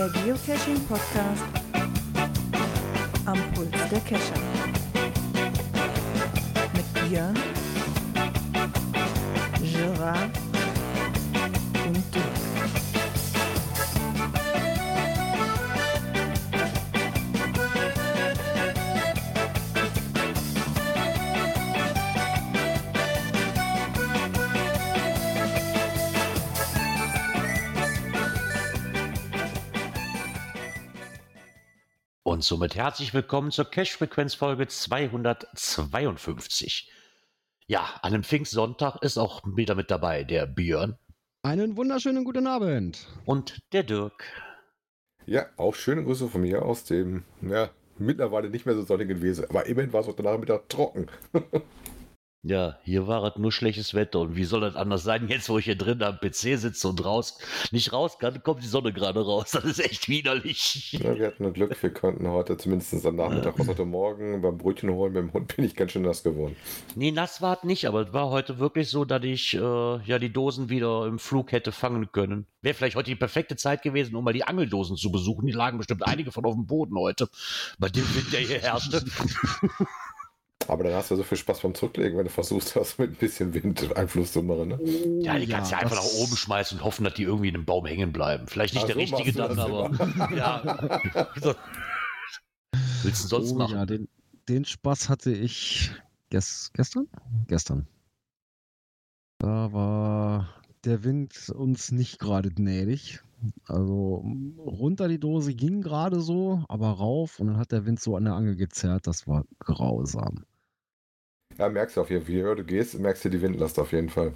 der Geocaching-Podcast am Puls der Cacher. Mit Björn, Gerard somit herzlich willkommen zur Cash-Frequenz-Folge 252. Ja, an einem Pfingstsonntag ist auch wieder mit dabei der Björn Einen wunderschönen guten Abend. und der Dirk. Ja, auch schöne Grüße von mir aus dem, ja, mittlerweile nicht mehr so sonnigen Wesen. Aber immerhin war es auch danach Mittag trocken. Ja, hier war es nur schlechtes Wetter und wie soll das anders sein, jetzt wo ich hier drin am PC sitze und raus, nicht raus kann, kommt die Sonne gerade raus. Das ist echt widerlich. Ja, wir hatten Glück, wir konnten heute zumindest am Nachmittag raus. Heute Morgen beim Brötchen holen mit dem Hund bin ich ganz schön nass geworden. Nee, nass war es nicht, aber es war heute wirklich so, dass ich äh, ja die Dosen wieder im Flug hätte fangen können. Wäre vielleicht heute die perfekte Zeit gewesen, um mal die Angeldosen zu besuchen. Die lagen bestimmt einige von auf dem Boden heute, bei dem Wind, der hier herrschte. Aber dann hast du so viel Spaß beim Zurücklegen, wenn du versuchst, das mit ein bisschen Wind Einfluss zu machen. Ne? Ja, die kannst du Ja, einfach nach oben schmeißen und hoffen, dass die irgendwie in einem Baum hängen bleiben. Vielleicht nicht Ach, der so richtige dann, aber ja. So. Willst du sonst oh, machen? ja, den, den Spaß hatte ich ges gestern? Gestern. Da war der Wind uns nicht gerade gnädig. Also runter die Dose ging gerade so, aber rauf und dann hat der Wind so an der Angel gezerrt. Das war grausam. Ja, merkst du auf jeden Fall. Je höher du gehst, merkst du die Windlast auf jeden Fall.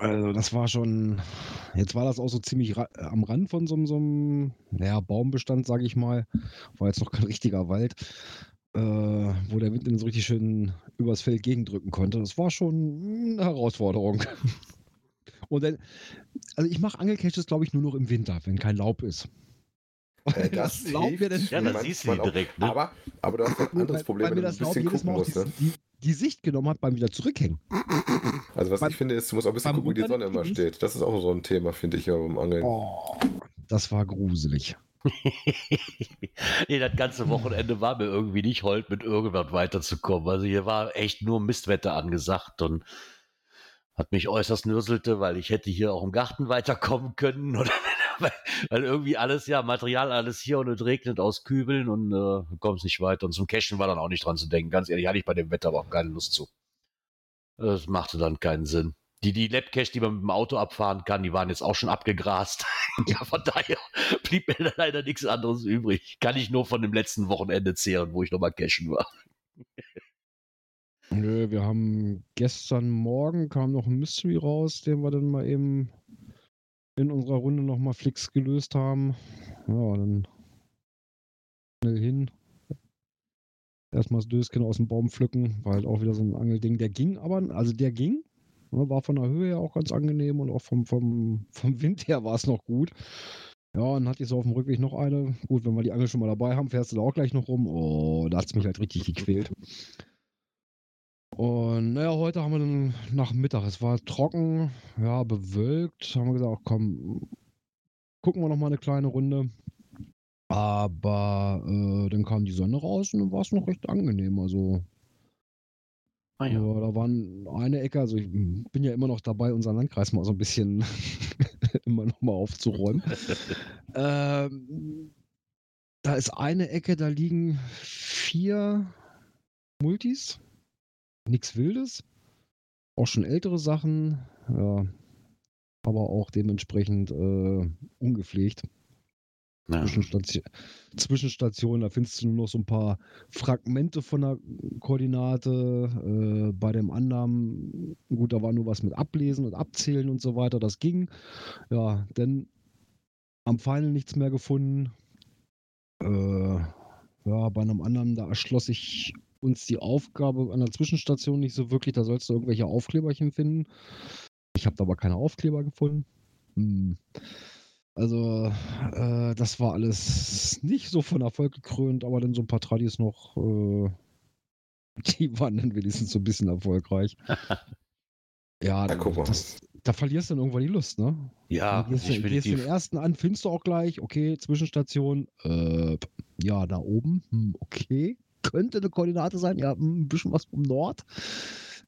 Also das war schon, jetzt war das auch so ziemlich ra am Rand von so, einem- so einem naja, Baumbestand, sage ich mal. War jetzt noch kein richtiger Wald, äh, wo der Wind dann so richtig schön übers Feld gegendrücken konnte. Das war schon eine Herausforderung. Und dann, also ich mache Angelcaches, glaube ich, nur noch im Winter, wenn kein Laub ist. Äh, das mir hilft denn- Ja, das siehst du die direkt, ne? Aber, aber du hast ein anderes Weil- Problem, weil wenn mir du ein das bisschen gucken Mal musst. die, Ne? die, die Sicht genommen hat beim wieder zurückhängen. Also was beim- ich finde, ist, du musst auch ein bisschen gucken, wie die Sonne immer steht. Das ist auch so ein Thema, finde ich, ja, beim Angeln. Oh, das war gruselig. nee, das ganze Wochenende war mir irgendwie nicht hold, mit irgendwas weiterzukommen. Also hier war echt nur Mistwetter angesagt und hat mich äußerst nürselte, weil ich hätte hier auch im Garten weiterkommen können. Oder, weil, irgendwie alles, ja, Material alles hier und es regnet aus Kübeln und äh, kommst nicht weiter. Und zum Cashen war dann auch nicht dran zu denken. Ganz ehrlich, hatte ich bei dem Wetter aber auch keine Lust zu. Das machte dann keinen Sinn. Die, die Labcache, die man mit dem Auto abfahren kann, die waren jetzt auch schon abgegrast. ja, von daher blieb mir da leider nichts anderes übrig. Kann ich nur von dem letzten Wochenende zehren, wo ich nochmal cashen war. Nö, wir haben gestern Morgen kam noch ein Mystery raus, den wir dann mal eben in unserer Runde nochmal fix gelöst haben. Ja, dann schnell hin. Erstmal das Döschen aus dem Baum pflücken, war halt auch wieder so ein Angelding. Der ging aber, also der ging, ne, war von der Höhe her auch ganz angenehm und auch vom, vom, vom Wind her war es noch gut. Ja, und dann hatte ich so auf dem Rückweg noch eine. Gut, wenn wir die Angel schon mal dabei haben, fährst du da auch gleich noch rum. Oh, da hat es mich halt richtig gequält. Und naja, heute haben wir dann nach Mittag, es war trocken, ja, bewölkt, haben wir gesagt, komm, gucken wir noch mal eine kleine Runde. Aber äh, dann kam die Sonne raus und dann war es noch recht angenehm. Also Ah, ja. da waren eine Ecke, also ich bin ja immer noch dabei, unseren Landkreis mal so ein bisschen immer noch mal aufzuräumen. ähm, da ist eine Ecke, da liegen vier Multis. Nichts Wildes. Auch schon ältere Sachen. Ja. Aber auch dementsprechend äh, ungepflegt. Ja. Zwischenstation, Zwischenstation, da findest du nur noch so ein paar Fragmente von der Koordinate. Äh, bei dem anderen, gut, da war nur was mit Ablesen und Abzählen und so weiter, das ging. Ja, denn am Final nichts mehr gefunden. Äh, ja, bei einem anderen, da erschloss sich uns die Aufgabe an der Zwischenstation nicht so wirklich. Da sollst du irgendwelche Aufkleberchen finden. Ich habe da aber keine Aufkleber gefunden. Hm. Also, äh, das war alles nicht so von Erfolg gekrönt, aber dann so ein paar Tradis noch, äh, die waren dann wenigstens so ein bisschen erfolgreich. Ja, guck mal. das, da verlierst du dann irgendwann die Lust, ne? Ja, gehst, gehst den ersten an, findest du auch gleich, okay, Zwischenstation, äh, ja, da oben, hm, okay, könnte eine Koordinate sein, ja, ein bisschen was vom Nord.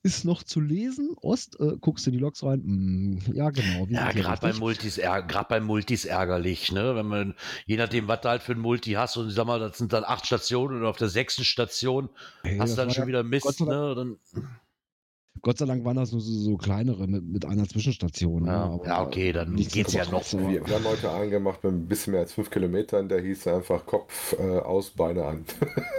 Ist noch zu lesen, Ost, äh, guckst du in die Logs rein, hm, ja, genau. Ja, gerade bei? Multis, gerade bei Multis ärgerlich, ne? Wenn man, je nachdem, was du halt für ein Multi hast, und ich sag mal, das sind dann acht Stationen und auf der sechsten Station Hey, hast du dann schon ja- wieder Mist, ne? Dann, Gott sei Dank waren das nur so, so kleinere mit, mit einer Zwischenstation. ne, ja, aber ja, okay, dann geht's ja noch. Aber- Wir, wir haben heute einen gemacht mit ein bisschen mehr als fünf Kilometern, der hieß einfach Kopf äh, aus, Beine an.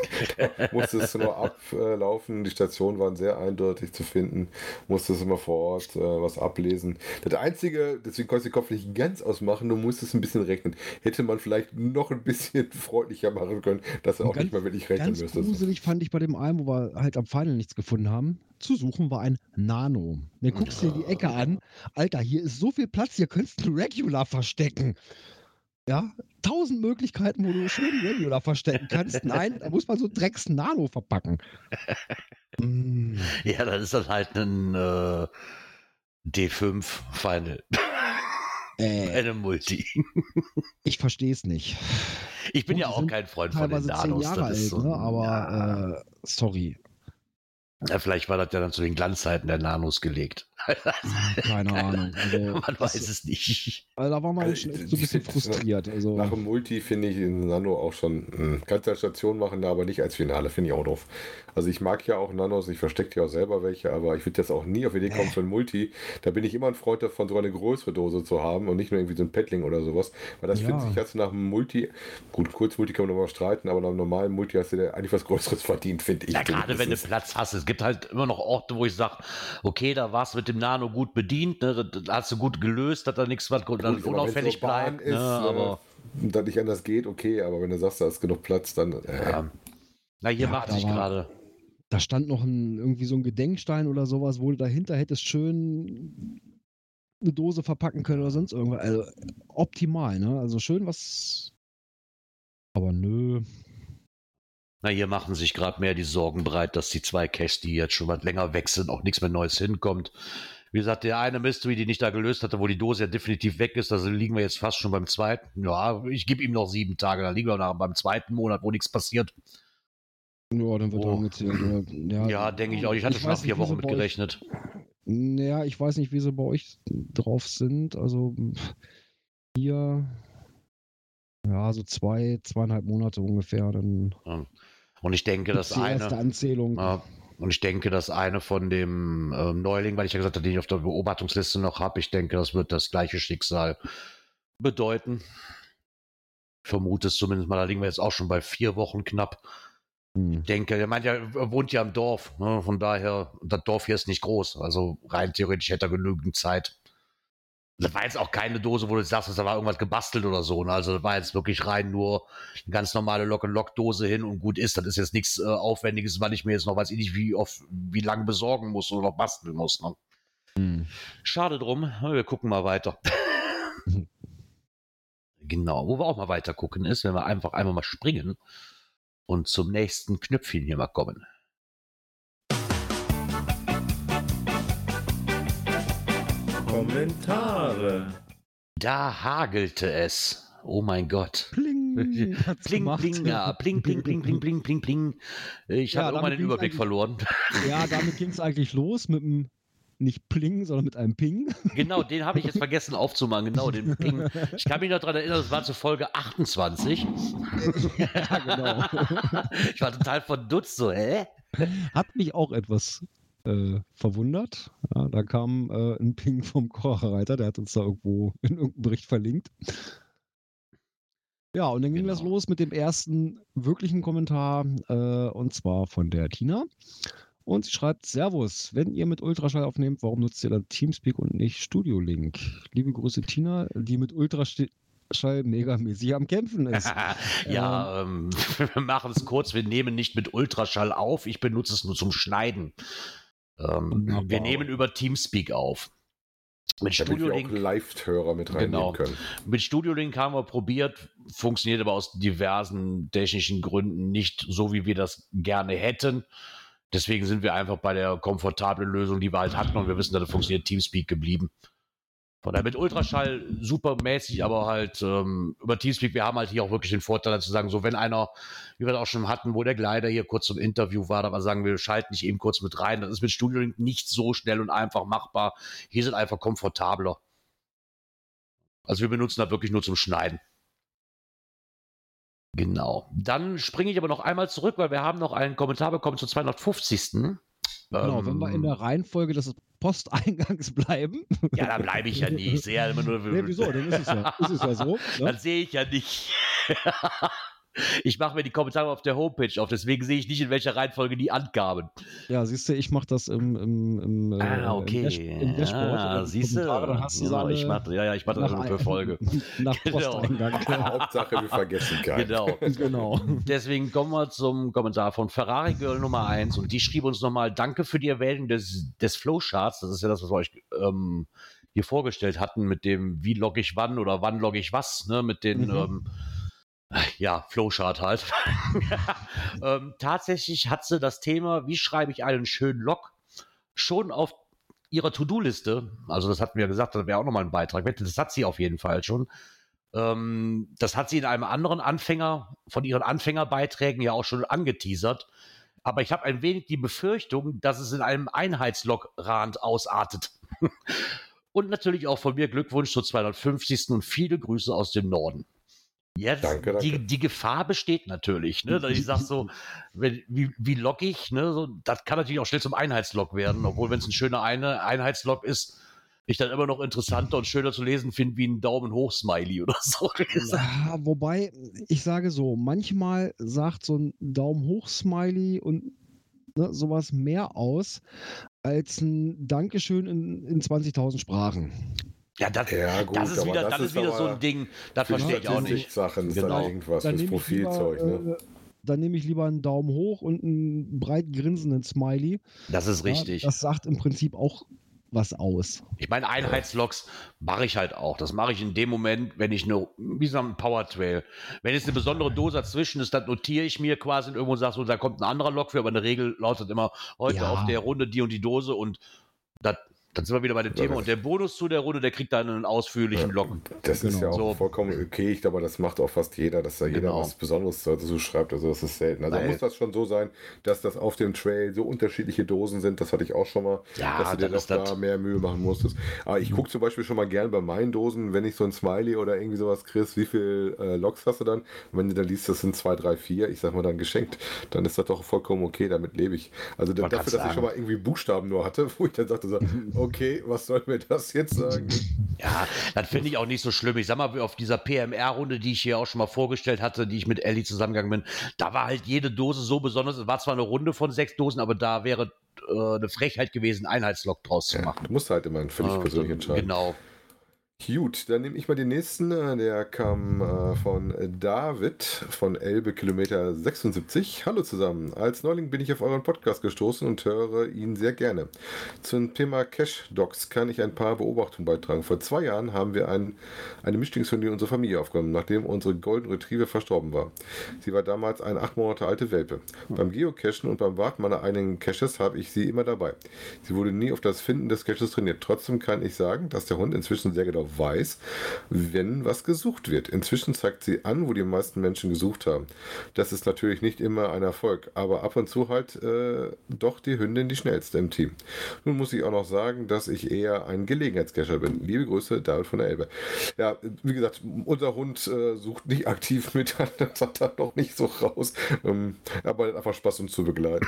Musstest du nur ablaufen, die Stationen waren sehr eindeutig zu finden, musstest immer vor Ort äh, was ablesen. Das Einzige, deswegen konntest du den Kopf nicht ganz ausmachen, du musstest ein bisschen rechnen. Hätte man vielleicht noch ein bisschen freundlicher machen können, dass du auch nicht mehr wirklich rechnen Ganz müsstest. gruselig fand ich bei dem einen, wo wir halt am Final nichts gefunden haben. Zu suchen war ein Nano. Dann guckst du dir die Ecke an. Alter, hier ist so viel Platz, hier könntest du Regular verstecken. Ja, tausend Möglichkeiten, wo du schön Regular verstecken kannst. Nein, da muss man so Drecks Nano verpacken. Mm, Ja, das ist dann halt ein äh, D5 Final. äh, Eine Multi. ich verstehe es nicht. Ich bin Gut, ja auch kein Freund von den Nanos. Das alt, so, ne? aber ja, äh, sorry. Ja, vielleicht war das ja dann zu den Glanzzeiten der Nanos gelegt. Keine Ahnung. Also, Man weiß es nicht. Also da war man Also, schon so ein bisschen frustriert. Also, Nach dem Multi finde ich in Nano auch schon, mh, kannst ja Station machen, aber nicht als Finale, finde ich auch doof. Also ich mag ja auch Nanos, ich verstecke ja auch selber welche, aber ich würde jetzt auch nie auf die Idee kommen für ein Multi. Da bin ich immer ein Freund davon, so eine größere Dose zu haben und nicht nur irgendwie so ein Paddling oder sowas. Weil das Ja. finde ich, hast du nach dem Multi, gut, kurz Multi kann man nochmal streiten, aber nach einem normalen Multi hast du dir eigentlich was Größeres verdient, finde ich. Ja, gerade wenn du. Platz hast. Es gibt halt immer noch Orte, wo ich sage, okay, da warst du mit dem Nano gut bedient, ne? da, hast du gut gelöst, dass da nichts was Gut, dann unauffällig wenn's so Bahn bleibt. ne? aber äh, und das nicht anders geht, okay, aber wenn du sagst, da ist genug Platz, dann. Äh, ja. Na, hier Ja, macht sich war- gerade. da stand noch ein, irgendwie so ein Gedenkstein oder sowas, wo du dahinter hättest schön eine Dose verpacken können oder sonst irgendwas. Also optimal, ne? Also schön was. Aber nö. Na, hier machen sich gerade mehr die Sorgen breit, dass die zwei Caches, die jetzt schon was länger weg sind, auch nichts mehr Neues hinkommt. Wie gesagt, der eine Mystery, die nicht da gelöst hatte, wo die Dose ja definitiv weg ist, also liegen wir jetzt fast schon beim zweiten. Ja, ich gebe ihm noch sieben Tage, da liegen wir noch beim zweiten Monat, wo nichts passiert. Ja, dann wird Oh. angezählt. Ja, Ja, denke ich auch. Ich hatte schon nach vier Wochen mit gerechnet. Naja, ich weiß nicht, wie sie bei euch drauf sind. Also hier, ja, so zwei, zweieinhalb Monate ungefähr. Dann Und ich denke, das gibt's die erste eine. Anzählung. Ja, und ich denke, das eine von dem ähm, Neuling, weil ich ja gesagt habe, den ich auf der Beobachtungsliste noch habe, ich denke, das wird das gleiche Schicksal bedeuten. Ich vermute es zumindest mal, da liegen wir jetzt auch schon bei vier Wochen knapp. Hm. Ich denke, der meint ja, er wohnt ja im Dorf. Ne? Von daher, das Dorf hier ist nicht groß. Also rein theoretisch hätte er genügend Zeit. Das war jetzt auch keine Dose, wo du sagst, da war irgendwas gebastelt oder so. Ne? Also das war jetzt wirklich rein nur eine ganz normale Lock-and-Lock-Dose hin und gut ist. Das ist jetzt nichts äh, Aufwendiges, weil ich mir jetzt noch weiß ich nicht, wie oft, wie lange besorgen muss oder noch basteln muss. Ne? Hm. Schade drum. Wir gucken mal weiter. genau, wo wir auch mal weiter gucken ist, wenn wir einfach einmal mal springen und zum nächsten Knöpfchen hier mal kommen. Kommentare. Da hagelte es. Oh mein Gott. Pling, Pling, pling, ja, pling, pling, pling, pling, pling, pling, pling. Ich Ja, habe damit den Überblick verloren. Ja, damit ging es eigentlich los mit einem, nicht Pling, sondern mit einem Ping. Genau, den habe ich jetzt vergessen aufzumachen. Genau, den Ping. Ich kann mich noch daran erinnern, das war zur Folge 28. ja, genau. Ich war total verdutzt, so, hä? Hat mich auch etwas äh, verwundert. Ja, da kam äh, ein Ping vom Kocherreiter, der hat uns da irgendwo in irgendeinem Bericht verlinkt. Ja, und dann ging das Genau. los mit dem ersten wirklichen Kommentar, äh, und zwar von der Tina. Und sie schreibt: Servus, wenn ihr mit Ultraschall aufnehmt, warum nutzt ihr dann Teamspeak und nicht Studio Link? Liebe Grüße, Tina, die mit Ultraschall megamäßig am Kämpfen ist. ja, ähm, wir machen es kurz. Wir nehmen nicht mit Ultraschall auf. Ich benutze es nur zum Schneiden. Ähm, Wunderbar. wir nehmen über Teamspeak auf. Mit Damit Studio wir auch Link, Live-Hörer mit reinnehmen Genau. können. mit Studio Link haben wir probiert, funktioniert aber aus diversen technischen Gründen nicht so, wie wir das gerne hätten. Deswegen sind wir einfach bei der komfortablen Lösung, die wir halt hatten und wir wissen, dass das funktioniert, Teamspeak geblieben. Von daher mit Ultraschall supermäßig, aber halt ähm, über Teamspeak, wir haben halt hier auch wirklich den Vorteil zu sagen, so wenn einer, wie wir das auch schon hatten, wo der Gleiter hier kurz zum Interview war, da sagen wir, schalten nicht eben kurz mit rein. Das ist mit Studio Link nicht so schnell und einfach machbar. Hier sind einfach komfortabler. Also wir benutzen das wirklich nur zum Schneiden. Genau. Dann springe ich aber noch einmal zurück, weil wir haben noch einen Kommentar bekommen zur 250. Genau, wenn wir in Ähm, der Reihenfolge des Posteingangs bleiben. Ja, da bleibe ich ja nie. Ich sehe ja immer nur. nee, wieso? Dann ist es ja, ist es ja so. Ne? Das sehe ich ja nicht. Ich mache mir die Kommentare auf der Homepage auf, deswegen sehe ich nicht, in welcher Reihenfolge die angaben. Ja, siehst du, ich mache das im, im, im, äh, Ah, im, okay. Dash, im Dashboard. Ah, Und siehst du? Dann hast du Ja, alle ich mach, ja, ja, ich mache das nach nur für Folge. Nach Genau. Posteingang. Hauptsache, wir vergessen keinen. Genau. genau. Deswegen kommen wir zum Kommentar von Ferrari Girl Nummer 1 und die schrieb uns nochmal, danke für die Erwähnung des, des Flowcharts. Das ist ja das, was wir euch ähm, hier vorgestellt hatten mit dem, wie logge ich wann oder wann logge ich was, ne, mit den, Mhm. ähm, ja, Flowchart halt. ähm, tatsächlich hat sie das Thema, wie schreibe ich einen schönen Log, schon auf ihrer To-Do-Liste, also das hatten wir gesagt, das wäre auch nochmal ein Beitrag, das hat sie auf jeden Fall schon. Ähm, das hat sie in einem anderen Anfänger, von ihren Anfängerbeiträgen ja auch schon angeteasert. Aber ich habe ein wenig die Befürchtung, dass es in einem Einheitslog-Rand ausartet. und natürlich auch von mir Glückwunsch zur 250. und viele Grüße aus dem Norden. Jetzt, Danke, danke. Die, die Gefahr besteht natürlich, ne, dass ich sage so, wenn, wie, wie ich, ne, so, das kann natürlich auch schnell zum Einheitslog werden, obwohl wenn es ein schöner eine Einheitslog ist, ich dann immer noch interessanter und schöner zu lesen finde wie ein Daumen hoch Smiley oder so. Ja, wobei, ich sage so, manchmal sagt so ein Daumen hoch Smiley und ne, sowas mehr aus als ein Dankeschön in, in 20.000 Sprachen. Ja, das, Ja, gut, das ist wieder, das das ist wieder so ein Ding, das verstehe ich auch nicht. Sachen ist Genau. dann irgendwas, Dann nehme ich lieber, Profilzeug. Ne? äh, dann nehme ich lieber einen Daumen hoch und einen breit grinsenden Smiley. Das ist richtig. Ja, das sagt im Prinzip auch was aus. Ich meine, Einheitslogs mache ich halt auch. Das mache ich in dem Moment, wenn ich eine, wie so ein Power Trail, wenn jetzt eine besondere Dose dazwischen ist, dann notiere ich mir quasi und irgendwo sage so, da kommt ein anderer Log für, aber in der Regel lautet immer heute Ja. auf der Runde die und die Dose und das, dann sind wir wieder bei dem Thema. Und der Bonus zu der Runde, der kriegt dann einen ausführlichen Log. Das ist ja auch So. vollkommen okay, ich glaube, das macht auch fast jeder, dass da jeder Genau. was Besonderes dazu schreibt. Also das ist selten. Also Weil- muss das schon so sein, dass das auf dem Trail so unterschiedliche Dosen sind. Das hatte ich auch schon mal, Ja, dass du dir dann das- da mehr Mühe machen musstest. Aber ich gucke zum Beispiel schon mal gern bei meinen Dosen, wenn ich so ein Smiley oder irgendwie sowas kriegst, wie viel äh, Loks hast du dann? Und wenn du dann liest, das sind zwei, drei, vier, ich sag mal dann geschenkt, dann ist das doch vollkommen okay, damit lebe ich. Also da, Wollte dafür, dass ich schon sagen. mal irgendwie Buchstaben nur hatte, wo ich dann sagte so, okay, was soll mir das jetzt sagen? Ja, das finde ich auch nicht so schlimm. Ich sag mal, auf dieser PMR-Runde, die ich hier auch schon mal vorgestellt hatte, die ich mit Ellie zusammengegangen bin, da war halt jede Dose so besonders. Es war zwar eine Runde von sechs Dosen, aber da wäre äh, eine Frechheit gewesen, Einheitslog draus zu Ja, machen. du musst halt immer für dich Äh, persönlich entscheiden. Genau. Gut, dann nehme ich mal den nächsten. Der kam äh, von David von Elbe Kilometer 76. Hallo zusammen. Als Neuling bin ich auf euren Podcast gestoßen und höre ihn sehr gerne. Zum Thema Cash Docs kann ich ein paar Beobachtungen beitragen. Vor zwei Jahren haben wir ein, eine Mischlingshündin in unsere Familie aufgenommen, nachdem unsere Golden Retriever verstorben war. Sie war damals eine acht Monate alte Welpe. Beim Geocachen und beim Warten meiner eigenen Caches habe ich sie immer dabei. Sie wurde nie auf das Finden des Caches trainiert. Trotzdem kann ich sagen, dass der Hund inzwischen sehr genau weiß, wenn was gesucht wird. Inzwischen zeigt sie an, wo die meisten Menschen gesucht haben. Das ist natürlich nicht immer ein Erfolg, aber ab und zu halt äh, doch die Hündin die schnellste im Team. Nun muss ich auch noch sagen, dass ich eher ein Gelegenheitscacher bin. Liebe Grüße, David von der Elbe. Ja, wie gesagt, unser Hund äh, sucht nicht aktiv mit, das hat er noch nicht so raus. Ähm, aber hat einfach Spaß, uns zu begleiten.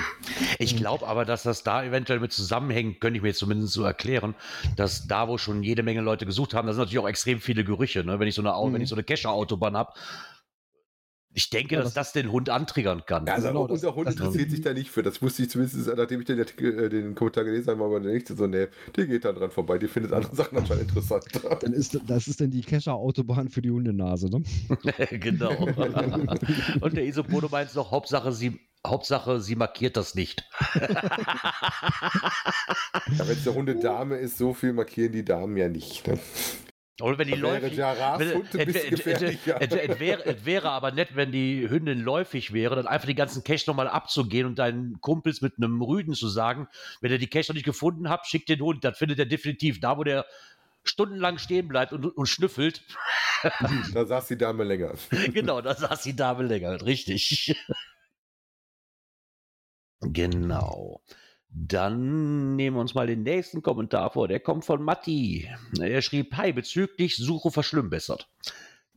Ich glaube aber, dass das da eventuell mit zusammenhängt, könnte ich mir zumindest so erklären, dass da, wo schon jede Menge Leute gesucht haben, da sind natürlich auch extrem viele Gerüche, ne? wenn ich so eine, Mhm. wenn ich so eine Kescher-Autobahn habe. Ich denke, Ja, dass das- das den Hund antriggern kann. Ja, also Genau, das- unser Hund interessiert sich da nicht für. Das wusste ich zumindest, nachdem ich den, äh, den Kommentar gelesen habe, aber nicht so, nee, die geht da dran vorbei, die findet andere Sachen anscheinend interessant. Dann ist, das ist dann die Kescher-Autobahn für die Hundenase, ne? genau. Und der Isopono meint noch, Hauptsache sie, Hauptsache, sie markiert das nicht. Ja, wenn es eine Runde Dame ist, so viel markieren die Damen ja nicht. Ne? Oder wenn die ein es- wäre- aber nett, wenn die Hündin läufig wäre, dann einfach die ganzen Cache nochmal abzugehen und deinen Kumpels mit einem Rüden zu sagen, wenn ihr die Cache noch nicht gefunden habt, schickt den Hund, das findet er definitiv. Da, wo der stundenlang stehen bleibt und, und schnüffelt. Da saß die Dame länger. genau, da saß die Dame länger, richtig. Genau. Dann nehmen wir uns mal den nächsten Kommentar vor. Der kommt von Matti. Er schrieb: Hi, bezüglich Suche verschlimmbessert.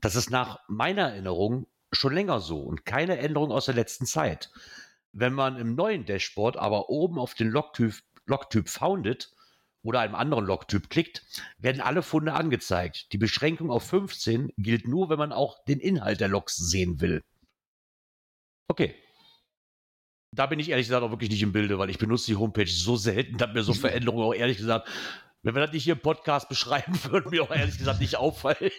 Das ist nach meiner Erinnerung schon länger so und keine Änderung aus der letzten Zeit. Wenn man im neuen Dashboard aber oben auf den Logtyp, Logtyp Founded oder einem anderen Logtyp klickt, werden alle Funde angezeigt. Die Beschränkung auf 15 gilt nur, wenn man auch den Inhalt der Logs sehen will. Okay. Da bin ich ehrlich gesagt auch wirklich nicht im Bilde, weil ich benutze die Homepage so selten, dass mir so Veränderungen auch ehrlich gesagt, wenn wir das nicht hier im Podcast beschreiben, würden mir auch ehrlich gesagt nicht auffallen.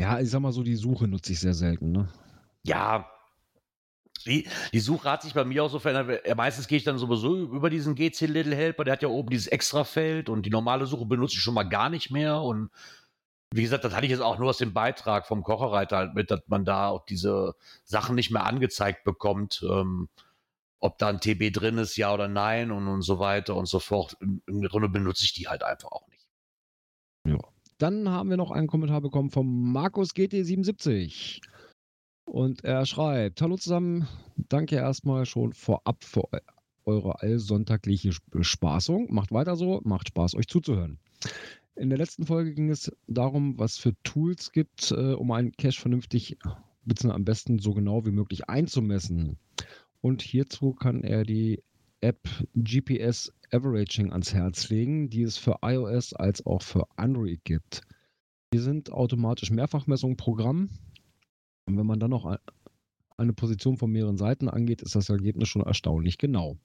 Ja, ich sag mal so, die Suche nutze ich sehr selten, ne? Ja, die, die Suche hat sich bei mir auch so verändert. Meistens gehe ich dann sowieso über diesen GC Little Helper, der hat ja oben dieses Extrafeld und die normale Suche benutze ich schon mal gar nicht mehr. Und wie gesagt, das hatte ich jetzt auch nur aus dem Beitrag vom Kocherreiter halt mit, dass man da auch diese Sachen nicht mehr angezeigt bekommt. Ähm, ob da ein TB drin ist, ja oder nein und, und so weiter und so fort. Im, Im Grunde benutze ich die halt einfach auch nicht. Ja. Dann haben wir noch einen Kommentar bekommen vom Markus GT77. Und er schreibt: Hallo zusammen, danke erstmal schon vorab für eu eure allsonntagliche Bespaßung. Macht weiter so, macht Spaß, euch zuzuhören. In der letzten Folge ging es darum, was für Tools gibt, äh, um einen Cache vernünftig bzw. am besten so genau wie möglich einzumessen. Und hierzu kann er die App GPS Averaging ans Herz legen, die es für iOS als auch für Android gibt. Die sind automatisch Mehrfachmessungen Programm. Und wenn man dann noch eine Position von mehreren Seiten angeht, ist das Ergebnis schon erstaunlich genau.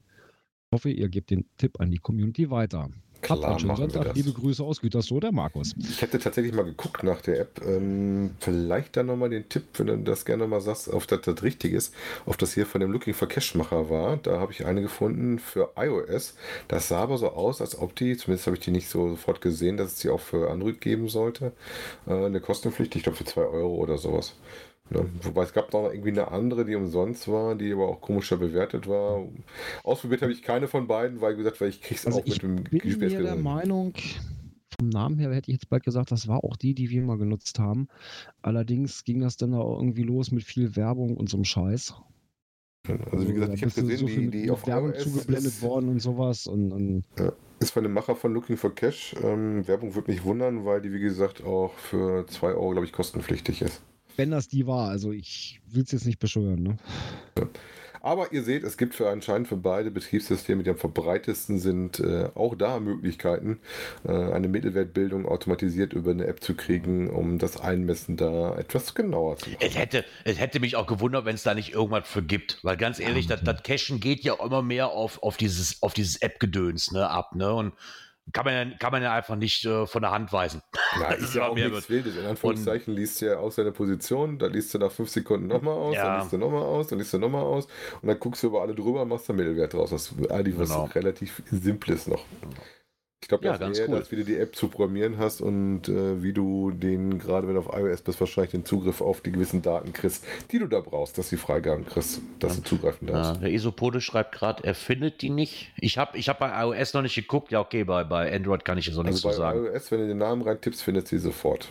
Ich hoffe, ihr gebt den Tipp an die Community weiter. Klar, schönen machen wir Sonntag. das. Liebe Grüße aus Gütersloh, der Markus. Ich hätte tatsächlich mal geguckt nach der App. Ähm, vielleicht dann nochmal den Tipp, wenn du das gerne mal sagst, auf das das richtig ist, auf das hier von dem Looking for Cache-Macher war. Da habe ich eine gefunden für iOS. Das sah aber so aus, als ob die, zumindest habe ich die nicht so sofort gesehen, dass es die auch für Android geben sollte. Äh, eine Kostenpflicht, ich glaube für 2 Euro oder sowas. Ne? Wobei es gab noch irgendwie eine andere, die umsonst war, die aber auch komischer bewertet war. Ausprobiert habe ich keine von beiden, weil gesagt, weil ich krieg's Also auch ich mit dem bin mir der Meinung, vom Namen her hätte ich jetzt bald gesagt, das war auch die, die wir mal genutzt haben. Allerdings ging das dann auch irgendwie los mit viel Werbung und so einem Scheiß. Also wie gesagt, ich habe gesehen, so die, die auf Werbung iOS zugeblendet ist, worden und sowas. Und, und ist von dem Macher von Looking for Cash. Ähm, Werbung würde mich wundern, weil die wie gesagt auch für 2 Euro, glaube ich, kostenpflichtig ist. Wenn das die war, also ich will es jetzt nicht beschwören, ne? Aber ihr seht, es gibt für anscheinend für beide Betriebssysteme, die am verbreitetsten sind, äh, auch da Möglichkeiten, äh, eine Mittelwertbildung automatisiert über eine App zu kriegen, um das Einmessen da etwas genauer zu machen. Es hätte, es hätte mich auch gewundert, wenn es da nicht irgendwas für gibt. Weil ganz ehrlich, das, das Cashen geht ja immer mehr auf, auf dieses, auf dieses App-Gedöns ne, ab. Ne? Und kann man, ja, kann man ja einfach nicht äh, von der Hand weisen. Na, Das ist ja auch nichts Wildes. In Anführungszeichen liest du ja aus deiner Position, da liest du nach fünf Sekunden nochmal aus, Ja. dann liest du nochmal aus, dann liest du nochmal aus und dann guckst du über alle drüber und machst da Mittelwert draus. Das ist eigentlich was Genau. relativ Simples noch. Ich glaube, Ja, das ganz eher, cool. dass wie du die App zu programmieren hast und äh, wie du den, gerade wenn du auf iOS bist, wahrscheinlich den Zugriff auf die gewissen Daten kriegst, die du da brauchst, dass die Freigaben kriegst, dass du zugreifen darfst. Ja, der Isopode schreibt gerade, er findet die nicht. Ich habe ich hab bei iOS noch nicht geguckt. Ja, okay, bei, bei Android kann ich auch nichts Also zu bei sagen. iOS, wenn du den Namen reintippst, findest du sie sofort.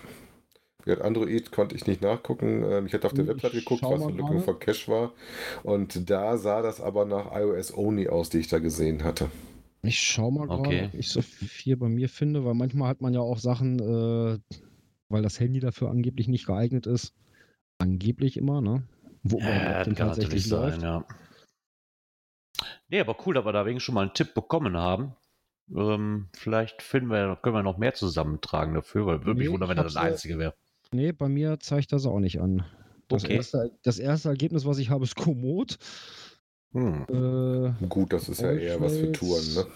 Android konnte ich nicht nachgucken. Ähm, Ich hatte auf der Ich Website geguckt, was Looking gerade. for Cache war. Und da sah das aber nach iOS Only aus, die ich da gesehen hatte. Ich schau mal gerade, Okay. ob ich so viel bei mir finde, weil manchmal hat man ja auch Sachen, äh, weil das Handy dafür angeblich nicht geeignet ist. Angeblich immer, ne? Wo Ja, denn kann natürlich sein, ja. Nee, aber cool, dass wir da wegen schon mal einen Tipp bekommen haben. Ähm, vielleicht finden wir, können wir noch mehr zusammentragen dafür, weil würde mich Nee, wundern, wenn das das einzige wäre. Nee, bei mir zeigt das auch nicht an. Das, Okay. erste, das erste Ergebnis, was ich habe, ist Komoot. Hm. Äh, Gut, das ist ja eher was für Touren, ne?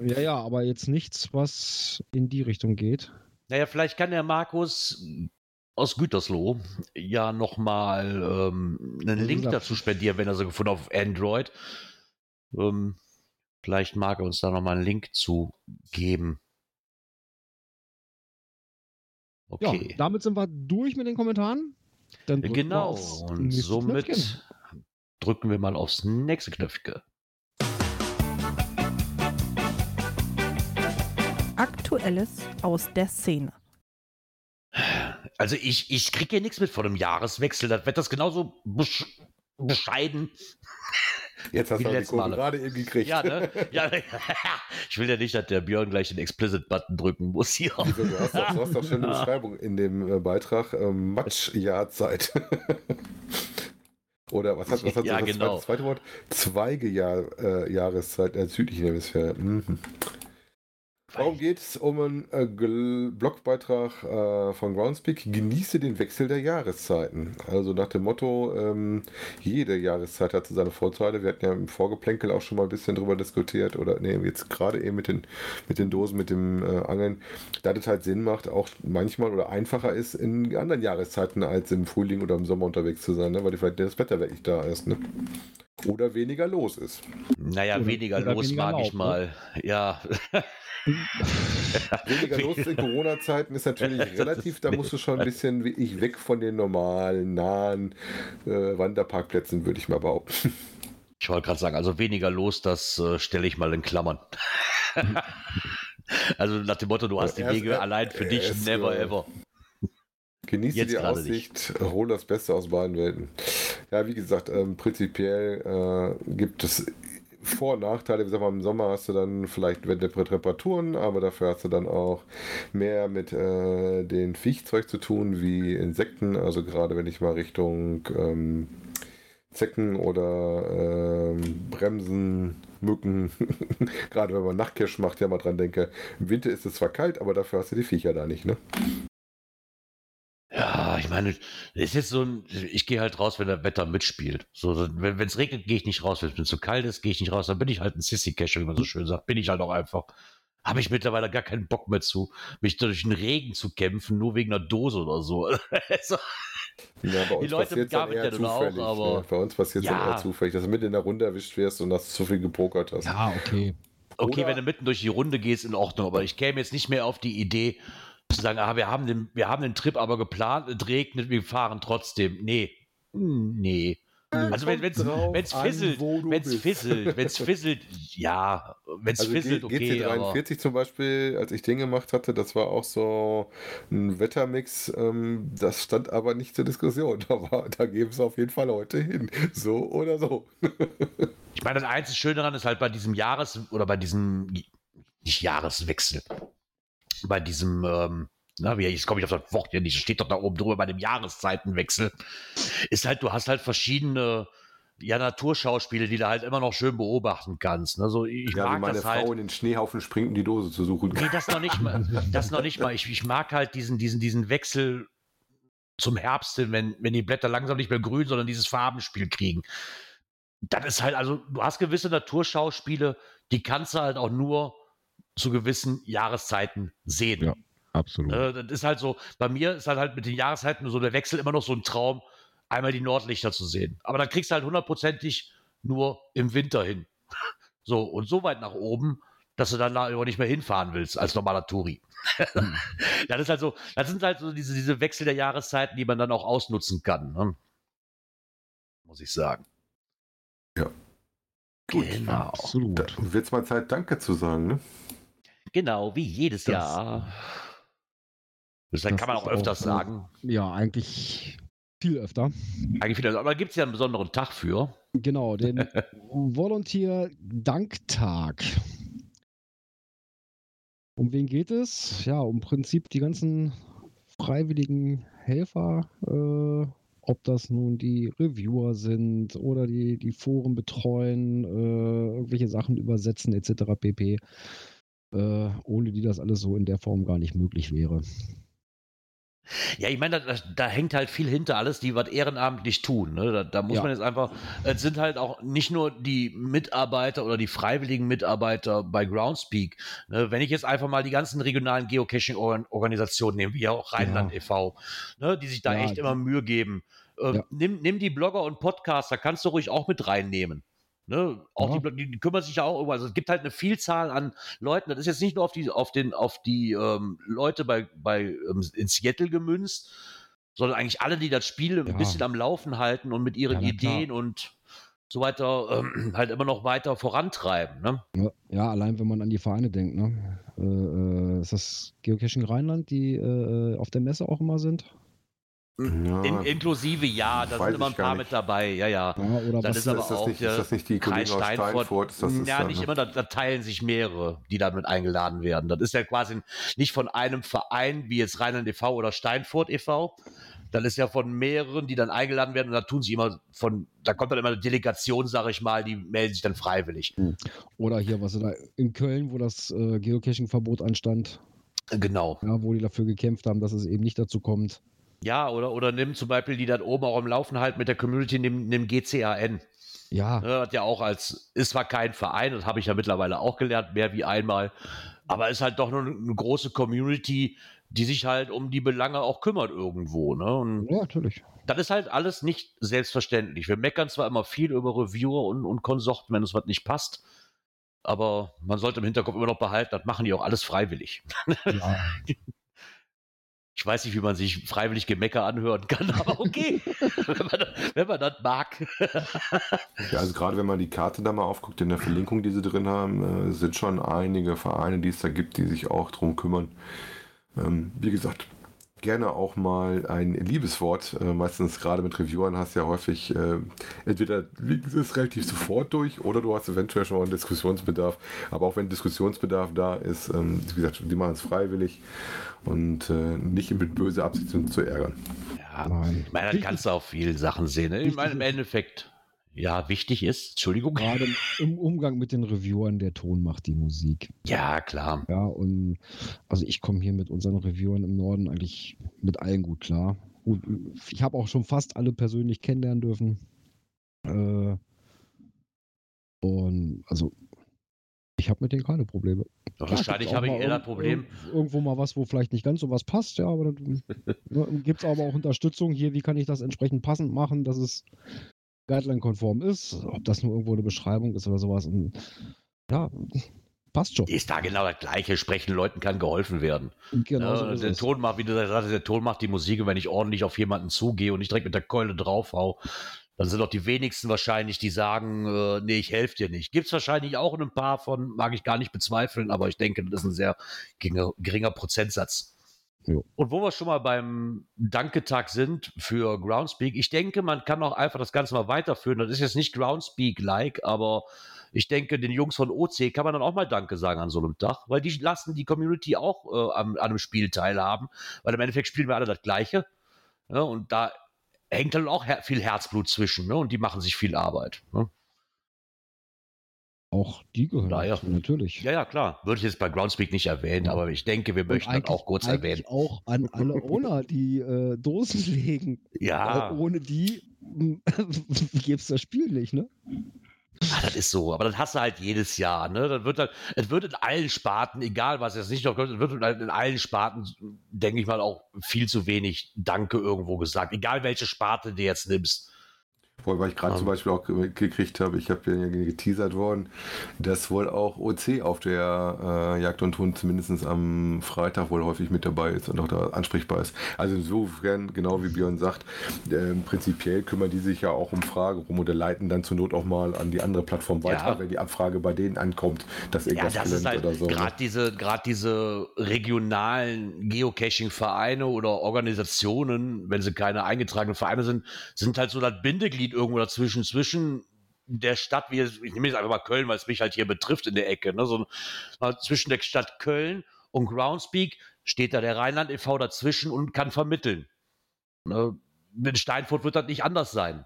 äh, ja, ja, aber jetzt nichts, was in die Richtung geht. Naja, vielleicht kann der Markus aus Gütersloh ja nochmal ähm, einen Link dazu spendieren, wenn er so gefunden hat auf Android. Ähm, vielleicht mag er uns da nochmal einen Link zu geben. Ja, Okay. damit sind wir durch mit den Kommentaren. Dann genau. Und somit Knöpfchen. Drücken wir mal aufs nächste Knöpfchen. Aktuelles aus der Szene. Also ich, ich kriege hier nichts mit von dem Jahreswechsel. Das wird das genauso besch bescheiden. Jetzt hast du die Kurve gerade eben gekriegt. Ja, ne? Ja, ich will ja nicht, dass der Björn gleich den Explicit-Button drücken muss hier. Du hast doch, du hast doch schon eine Beschreibung in dem äh, Beitrag. Ähm, Matschjahrzeit. Oder was hat, was hat Ja, das, genau. zweite, das zweite Wort? Zweige-Jahr, äh, Jahreszeit der südlichen Hemisphäre. Mhm. Warum geht es um einen äh, Blogbeitrag äh, von Groundspeak? Genieße den Wechsel der Jahreszeiten. Also nach dem Motto, ähm, jede Jahreszeit hat seine Vorteile. Wir hatten ja im Vorgeplänkel auch schon mal ein bisschen drüber diskutiert. Oder nee, jetzt gerade eben mit den, mit den Dosen, mit dem äh, Angeln. Da das halt Sinn macht, auch manchmal oder einfacher ist, in anderen Jahreszeiten als im Frühling oder im Sommer unterwegs zu sein, ne? weil vielleicht das Wetter wirklich da ist. Ne? Oder weniger los ist. Naja, Oder- weniger oder los weniger mag ich ne? mal. Ja. Weniger los in Corona-Zeiten ist natürlich relativ, da musst du schon ein bisschen wie ich weg von den normalen, nahen äh, Wanderparkplätzen, würde ich mal behaupten. Ich wollte gerade sagen, also weniger los, das äh, stelle ich mal in Klammern. also nach dem Motto, du hast die Wege allein für dich, never ever. Genieße Jetzt die Aussicht, hol das Beste aus beiden Welten. Ja, wie gesagt, ähm, prinzipiell äh, gibt es Vor- und Nachteile. Wie gesagt, im Sommer hast du dann vielleicht Temperaturen, aber dafür hast du dann auch mehr mit äh, den Viechzeug zu tun, wie Insekten. Also gerade wenn ich mal Richtung ähm, Zecken oder ähm, Bremsen, Mücken, gerade wenn man Nachtcash macht, ja mal dran denke. Im Winter ist es zwar kalt, aber dafür hast du die Viecher da nicht, ne? Ich meine, es ist jetzt so ein, ich gehe halt raus, wenn das Wetter mitspielt. So, dann- wenn es regnet, gehe ich nicht raus. Wenn es mir zu kalt ist, gehe ich nicht raus. Dann bin ich halt ein Sissy-Cacher, wie man so schön sagt. Bin ich halt auch einfach. Habe ich mittlerweile gar keinen Bock mehr zu, mich durch den Regen zu kämpfen, nur wegen einer Dose oder so. Also, Ja, bei Die uns Leute passiert's dann begaben eher ja nun auch, zufällig. aber- ne? Bei uns passiert es Ja. dann eher zufällig, dass du mit in der Runde erwischt wirst und dass du zu viel gepokert hast. Ja, okay. Okay, Oder- wenn du mitten durch die Runde gehst, in Ordnung, aber ich käme jetzt nicht mehr auf die Idee zu sagen, ah, wir haben den, wir haben den Trip aber geplant, es regnet, wir fahren trotzdem. Nee. Hm, Nee. Also wenn es fisselt, wenn es fisselt, wenn es fisselt, ja, wenn es Also fisselt, okay, aber GC43 zum Beispiel, als ich den gemacht hatte, das war auch so ein Wettermix, ähm, das stand aber nicht zur Diskussion. Da, war- da geben es auf jeden Fall Leute hin. So oder so. ich meine, das einzige Schöne daran ist halt bei diesem Jahres- oder bei diesem, nicht Jahreswechsel, bei diesem, ähm, na, wie, jetzt komme ich auf das Wort hier nicht, steht doch da oben drüber, bei dem Jahreszeitenwechsel, ist halt, du hast halt verschiedene, ja, Naturschauspiele, die du halt immer noch schön beobachten kannst. Ne? So, ich Ja, wie mag meine das Frau halt. in den Schneehaufen springt, um die Dose zu suchen. Nee, das noch nicht mal. Das noch nicht mal. Ich, ich mag halt diesen, diesen, diesen Wechsel zum Herbst hin, wenn, wenn die Blätter langsam nicht mehr grün, sondern dieses Farbenspiel kriegen. Das ist halt, also du hast gewisse Naturschauspiele, die kannst du halt auch nur zu gewissen Jahreszeiten sehen. Ja. Absolut. Äh, das ist halt so, bei mir ist halt, halt mit den Jahreszeiten so der Wechsel immer noch so ein Traum, einmal die Nordlichter zu sehen. Aber dann kriegst du halt hundertprozentig nur im Winter hin. So, und so weit nach oben, dass du dann da aber nicht mehr hinfahren willst als normaler Touri. das ist halt so, das sind halt so diese, diese Wechsel der Jahreszeiten, die man dann auch ausnutzen kann. Ne? Muss ich sagen. Ja. Gut. Genau. Absolut. Da wird es mal Zeit, Danke zu sagen, ne? Genau, wie jedes Das- Jahr. Das, das kann man auch öfters auch, äh, sagen. Ja, eigentlich viel öfter. Eigentlich viel, aber da gibt es ja einen besonderen Tag für. Genau, den Volunteer-Danktag. Um wen geht es? Ja, um im Prinzip die ganzen freiwilligen Helfer, äh, ob das nun die Reviewer sind oder die, die Foren betreuen, äh, irgendwelche Sachen übersetzen etc. pp. Äh, ohne die das alles so in der Form gar nicht möglich wäre. Ja, ich meine, da, da hängt halt viel hinter alles, die was ehrenamtlich tun. Ne? Da, da muss Ja. man jetzt einfach, es sind halt auch nicht nur die Mitarbeiter oder die freiwilligen Mitarbeiter bei Groundspeak. Ne? Wenn ich jetzt einfach mal die ganzen regionalen Geocaching-Organisationen nehme, wie auch Rheinland Ja. e.V., ne? die sich da Ja, echt immer Mühe geben. Äh, nimm, nimm die Blogger und Podcaster, kannst du ruhig auch mit reinnehmen. Ne? Auch Ja. die, die, kümmern sich ja auch irgendwo. Also es gibt halt eine Vielzahl an Leuten. Das ist jetzt nicht nur auf die, auf den, auf die ähm, Leute bei, bei ähm, in Seattle gemünzt, sondern eigentlich alle, die das Spiel ein Ja. bisschen am Laufen halten und mit ihren Ja, klar. Ideen und so weiter ähm, halt immer noch weiter vorantreiben. Ne? Ja, ja, allein wenn man an die Vereine denkt, ne? äh, äh, ist das Geocaching Rheinland, die äh, auf der Messe auch immer sind? Ja, In, inklusive ja, da sind immer ein paar mit dabei, ja, ja. ja oder das was ist aber ist das auch nicht, ist das nicht die aus Steinfurt? Das ist ja, nicht immer, da, da, teilen sich mehrere, die damit eingeladen werden. Das ist ja quasi nicht von einem Verein, wie jetzt Rheinland e.V. oder Steinfurt e.V., dann ist ja von mehreren, die dann eingeladen werden und da tun sie immer von, da kommt dann immer eine Delegation, sage ich mal, die melden sich dann freiwillig. Hm. Oder hier, was da in Köln, wo das äh, Geocaching-Verbot anstand. Genau. Ja, wo die dafür gekämpft haben, dass es eben nicht dazu kommt. Ja, oder, oder nimm zum Beispiel die dann oben auch am Laufen halt mit der Community, nimm, nimm GCAN. Ja. Ne, hat ja auch als, ist zwar kein Verein, das habe ich ja mittlerweile auch gelernt, mehr wie einmal, aber ist halt doch nur eine große Community, die sich halt um die Belange auch kümmert irgendwo. Ne? Und ja, natürlich. Das ist halt alles nicht selbstverständlich. Wir meckern zwar immer viel über Reviewer und, und Konsorten, wenn es was nicht passt, aber man sollte im Hinterkopf immer noch behalten, das machen die auch alles freiwillig. Ja. Ich weiß nicht, wie man sich freiwillig Gemecker anhören kann, aber okay, wenn, man, wenn, man, das mag. ja, also gerade wenn man die Karte da mal aufguckt, in der Verlinkung, die sie drin haben, äh, sind schon einige Vereine, die es da gibt, die sich auch drum kümmern. Ähm, wie gesagt, gerne auch mal ein Liebeswort. Äh, meistens gerade mit Reviewern hast du ja häufig äh, entweder liegt es relativ sofort durch oder du hast eventuell schon mal einen Diskussionsbedarf. Aber auch wenn Diskussionsbedarf da ist, ähm, wie gesagt, die machen es freiwillig und äh, nicht mit böser Absicht zu ärgern. Ja, Nein. ich meine, das kannst du auf viele Sachen sehen. Ne? Ich meine, im Endeffekt ja, wichtig ist, Entschuldigung. Gerade im Umgang mit den Reviewern, der Ton macht die Musik. Ja, klar. Ja, und also ich komme hier mit unseren Reviewern im Norden eigentlich mit allen gut klar. Und ich habe auch schon fast alle persönlich kennenlernen dürfen. Äh, und also ich habe mit denen keine Probleme. Wahrscheinlich habe ich eher das Problem. Irgendwo mal was, wo vielleicht nicht ganz so was passt, ja, aber dann ne, gibt es aber auch Unterstützung hier, wie kann ich das entsprechend passend machen, dass es Guideline-konform ist, ob das nur irgendwo eine Beschreibung ist oder sowas. Und, ja, passt schon. Ist da genau das Gleiche. Sprechen Leuten kann geholfen werden. Genau. Ja, so der Ton macht, wie du sagst, der Ton macht die Musik und wenn ich ordentlich auf jemanden zugehe und nicht direkt mit der Keule draufhau, dann sind doch die wenigsten wahrscheinlich, die sagen, äh, nee, ich helfe dir nicht. Gibt es wahrscheinlich auch ein paar von, mag ich gar nicht bezweifeln, aber ich denke, das ist ein sehr geringer, geringer Prozentsatz. Und wo wir schon mal beim Danketag sind für Groundspeak, ich denke, man kann auch einfach das Ganze mal weiterführen. Das ist jetzt nicht Groundspeak-like, aber ich denke, den Jungs von OC kann man dann auch mal Danke sagen an so einem Tag, weil die lassen die Community auch äh, an, an, einem Spiel teilhaben, weil im Endeffekt spielen wir alle das Gleiche. Ja, und da hängt dann auch her viel Herzblut zwischen ne? und die machen sich viel Arbeit. Ne? Auch die gehören naja. dazu, natürlich. Ja, ja, klar. Würde ich jetzt bei Groundspeak nicht erwähnen, aber ich denke, wir möchten das auch kurz erwähnen. Auch an alle Owner, die äh, Dosen legen. Ja. Weil ohne die gäbe es das Spiel nicht, ne? Ah, das ist so, aber das hast du halt jedes Jahr, ne? Dann wird dann, es wird in allen Sparten, egal was jetzt nicht noch kommt, es wird halt in allen Sparten, denke ich mal, auch viel zu wenig Danke irgendwo gesagt. Egal welche Sparte du jetzt nimmst. Wobei ich gerade um. zum Beispiel auch gekriegt habe, ich habe ja geteasert worden, dass wohl auch OC auf der äh, Jagd und Hund zumindest am Freitag wohl häufig mit dabei ist und auch da ansprechbar ist. Also insofern, genau wie Björn sagt, äh, prinzipiell kümmern die sich ja auch um Frage rum oder leiten dann zur Not auch mal an die andere Plattform weiter, ja. wenn die Abfrage bei denen ankommt, dass irgendwas ja, das ist halt oder so. Gerade ne? diese, gerade diese regionalen Geocaching-Vereine oder Organisationen, wenn sie keine eingetragenen Vereine sind, sind halt so das Bindeglied irgendwo dazwischen, zwischen der Stadt, wie ich nehme jetzt einfach mal Köln, weil es mich halt hier betrifft in der Ecke, ne? so, zwischen der Stadt Köln und Groundspeak steht da der Rheinland e.V. dazwischen und kann vermitteln. Ne? In Steinfurt wird das nicht anders sein.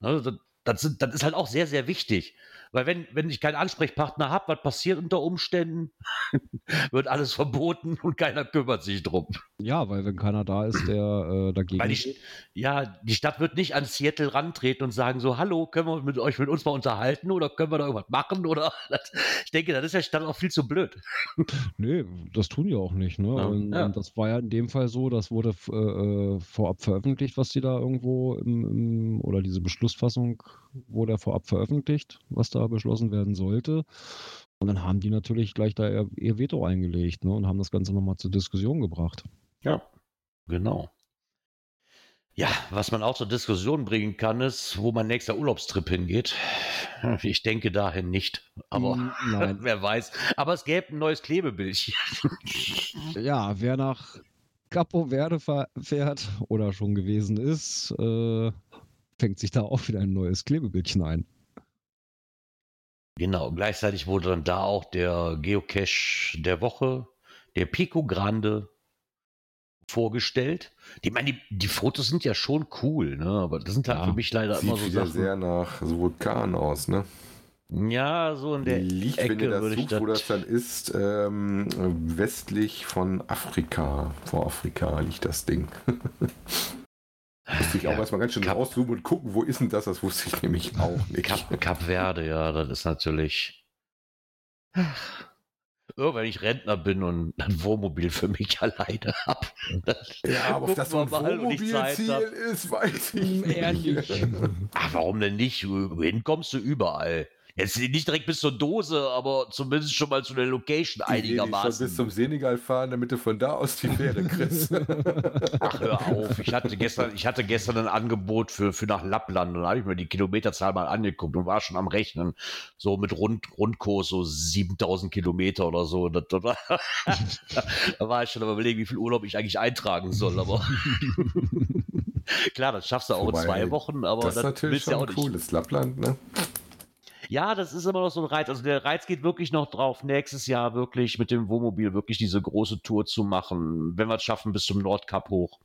Ne? Das, das, sind, das ist halt auch sehr, sehr wichtig. Weil wenn, wenn ich keinen Ansprechpartner habe, was passiert unter Umständen? Wird alles verboten und keiner kümmert sich drum. Ja, weil wenn keiner da ist, der äh, dagegen. Weil die, ja, die Stadt wird nicht an Seattle rantreten und sagen so, hallo, können wir mit euch mit uns mal unterhalten oder können wir da irgendwas machen? Oder ich denke, das ist der Stadt auch viel zu blöd. nee, das tun die auch nicht. Ne? Ja, und, ja. und, das war ja in dem Fall so, das wurde äh, vorab veröffentlicht, was die da irgendwo im, im, oder diese Beschlussfassung wurde vorab veröffentlicht, was da beschlossen werden sollte. Und dann haben die natürlich gleich da ihr, ihr Veto eingelegt ne, und haben das Ganze nochmal zur Diskussion gebracht. Ja, genau. Ja, was man auch zur Diskussion bringen kann, ist, wo mein nächster Urlaubstrip hingeht. Ich denke dahin nicht. Aber Mm, nein. wer weiß. Aber es gäbe ein neues Klebebildchen. Ja, wer nach Capo Verde fährt oder schon gewesen ist, äh, fängt sich da auch wieder ein neues Klebebildchen ein. Genau, gleichzeitig wurde dann da auch der Geocache der Woche, der Pico Grande, vorgestellt. Die, meine, die, die Fotos sind ja schon cool, ne? aber das sind halt Ja, für mich leider immer Sieht so Sachen. sehr nach so Vulkan aus, ne? Ja, so in der Liegt, wenn ihr Ecke das würde ich sucht, wo das das. dann ist, ähm, westlich von Afrika. Vor Afrika liegt das Ding. Musste ich auch Ja, erstmal ganz schön Kap- rauszoomen und gucken, wo ist denn das? Das wusste ich nämlich auch nicht. Kap, Kap Verde, ja, das ist natürlich. Irgendwann, wenn ich Rentner bin und ein Wohnmobil für mich alleine habe. ja, aber ob das so ein Wohnmobilziel ist, weiß ich Ehrlich. nicht. Ach, warum denn nicht? Wohin kommst du überall? Jetzt nicht direkt bis zur Dose, aber zumindest schon mal zu der Location Die schon einigermaßen. bis zum Senegal fahren, damit du von da aus die Fähre kriegst. Ach, hör auf. Ich hatte gestern, ich hatte gestern ein Angebot für, für nach Lappland und da habe ich mir die Kilometerzahl mal angeguckt und war schon am Rechnen. So mit Rund, Rundkurs, so 7000 Kilometer oder so. Da, war- ich schon am überlegen, wie viel Urlaub ich eigentlich eintragen soll. Aber klar, das schaffst du auch Wobei, in zwei Wochen, aber das ist natürlich du ja schon auch ein cooles Lappland, ne? Ja, das ist immer noch so ein Reiz. Also der Reiz geht wirklich noch drauf, nächstes Jahr wirklich mit dem Wohnmobil wirklich diese große Tour zu machen, wenn wir es schaffen, bis zum Nordkap hoch.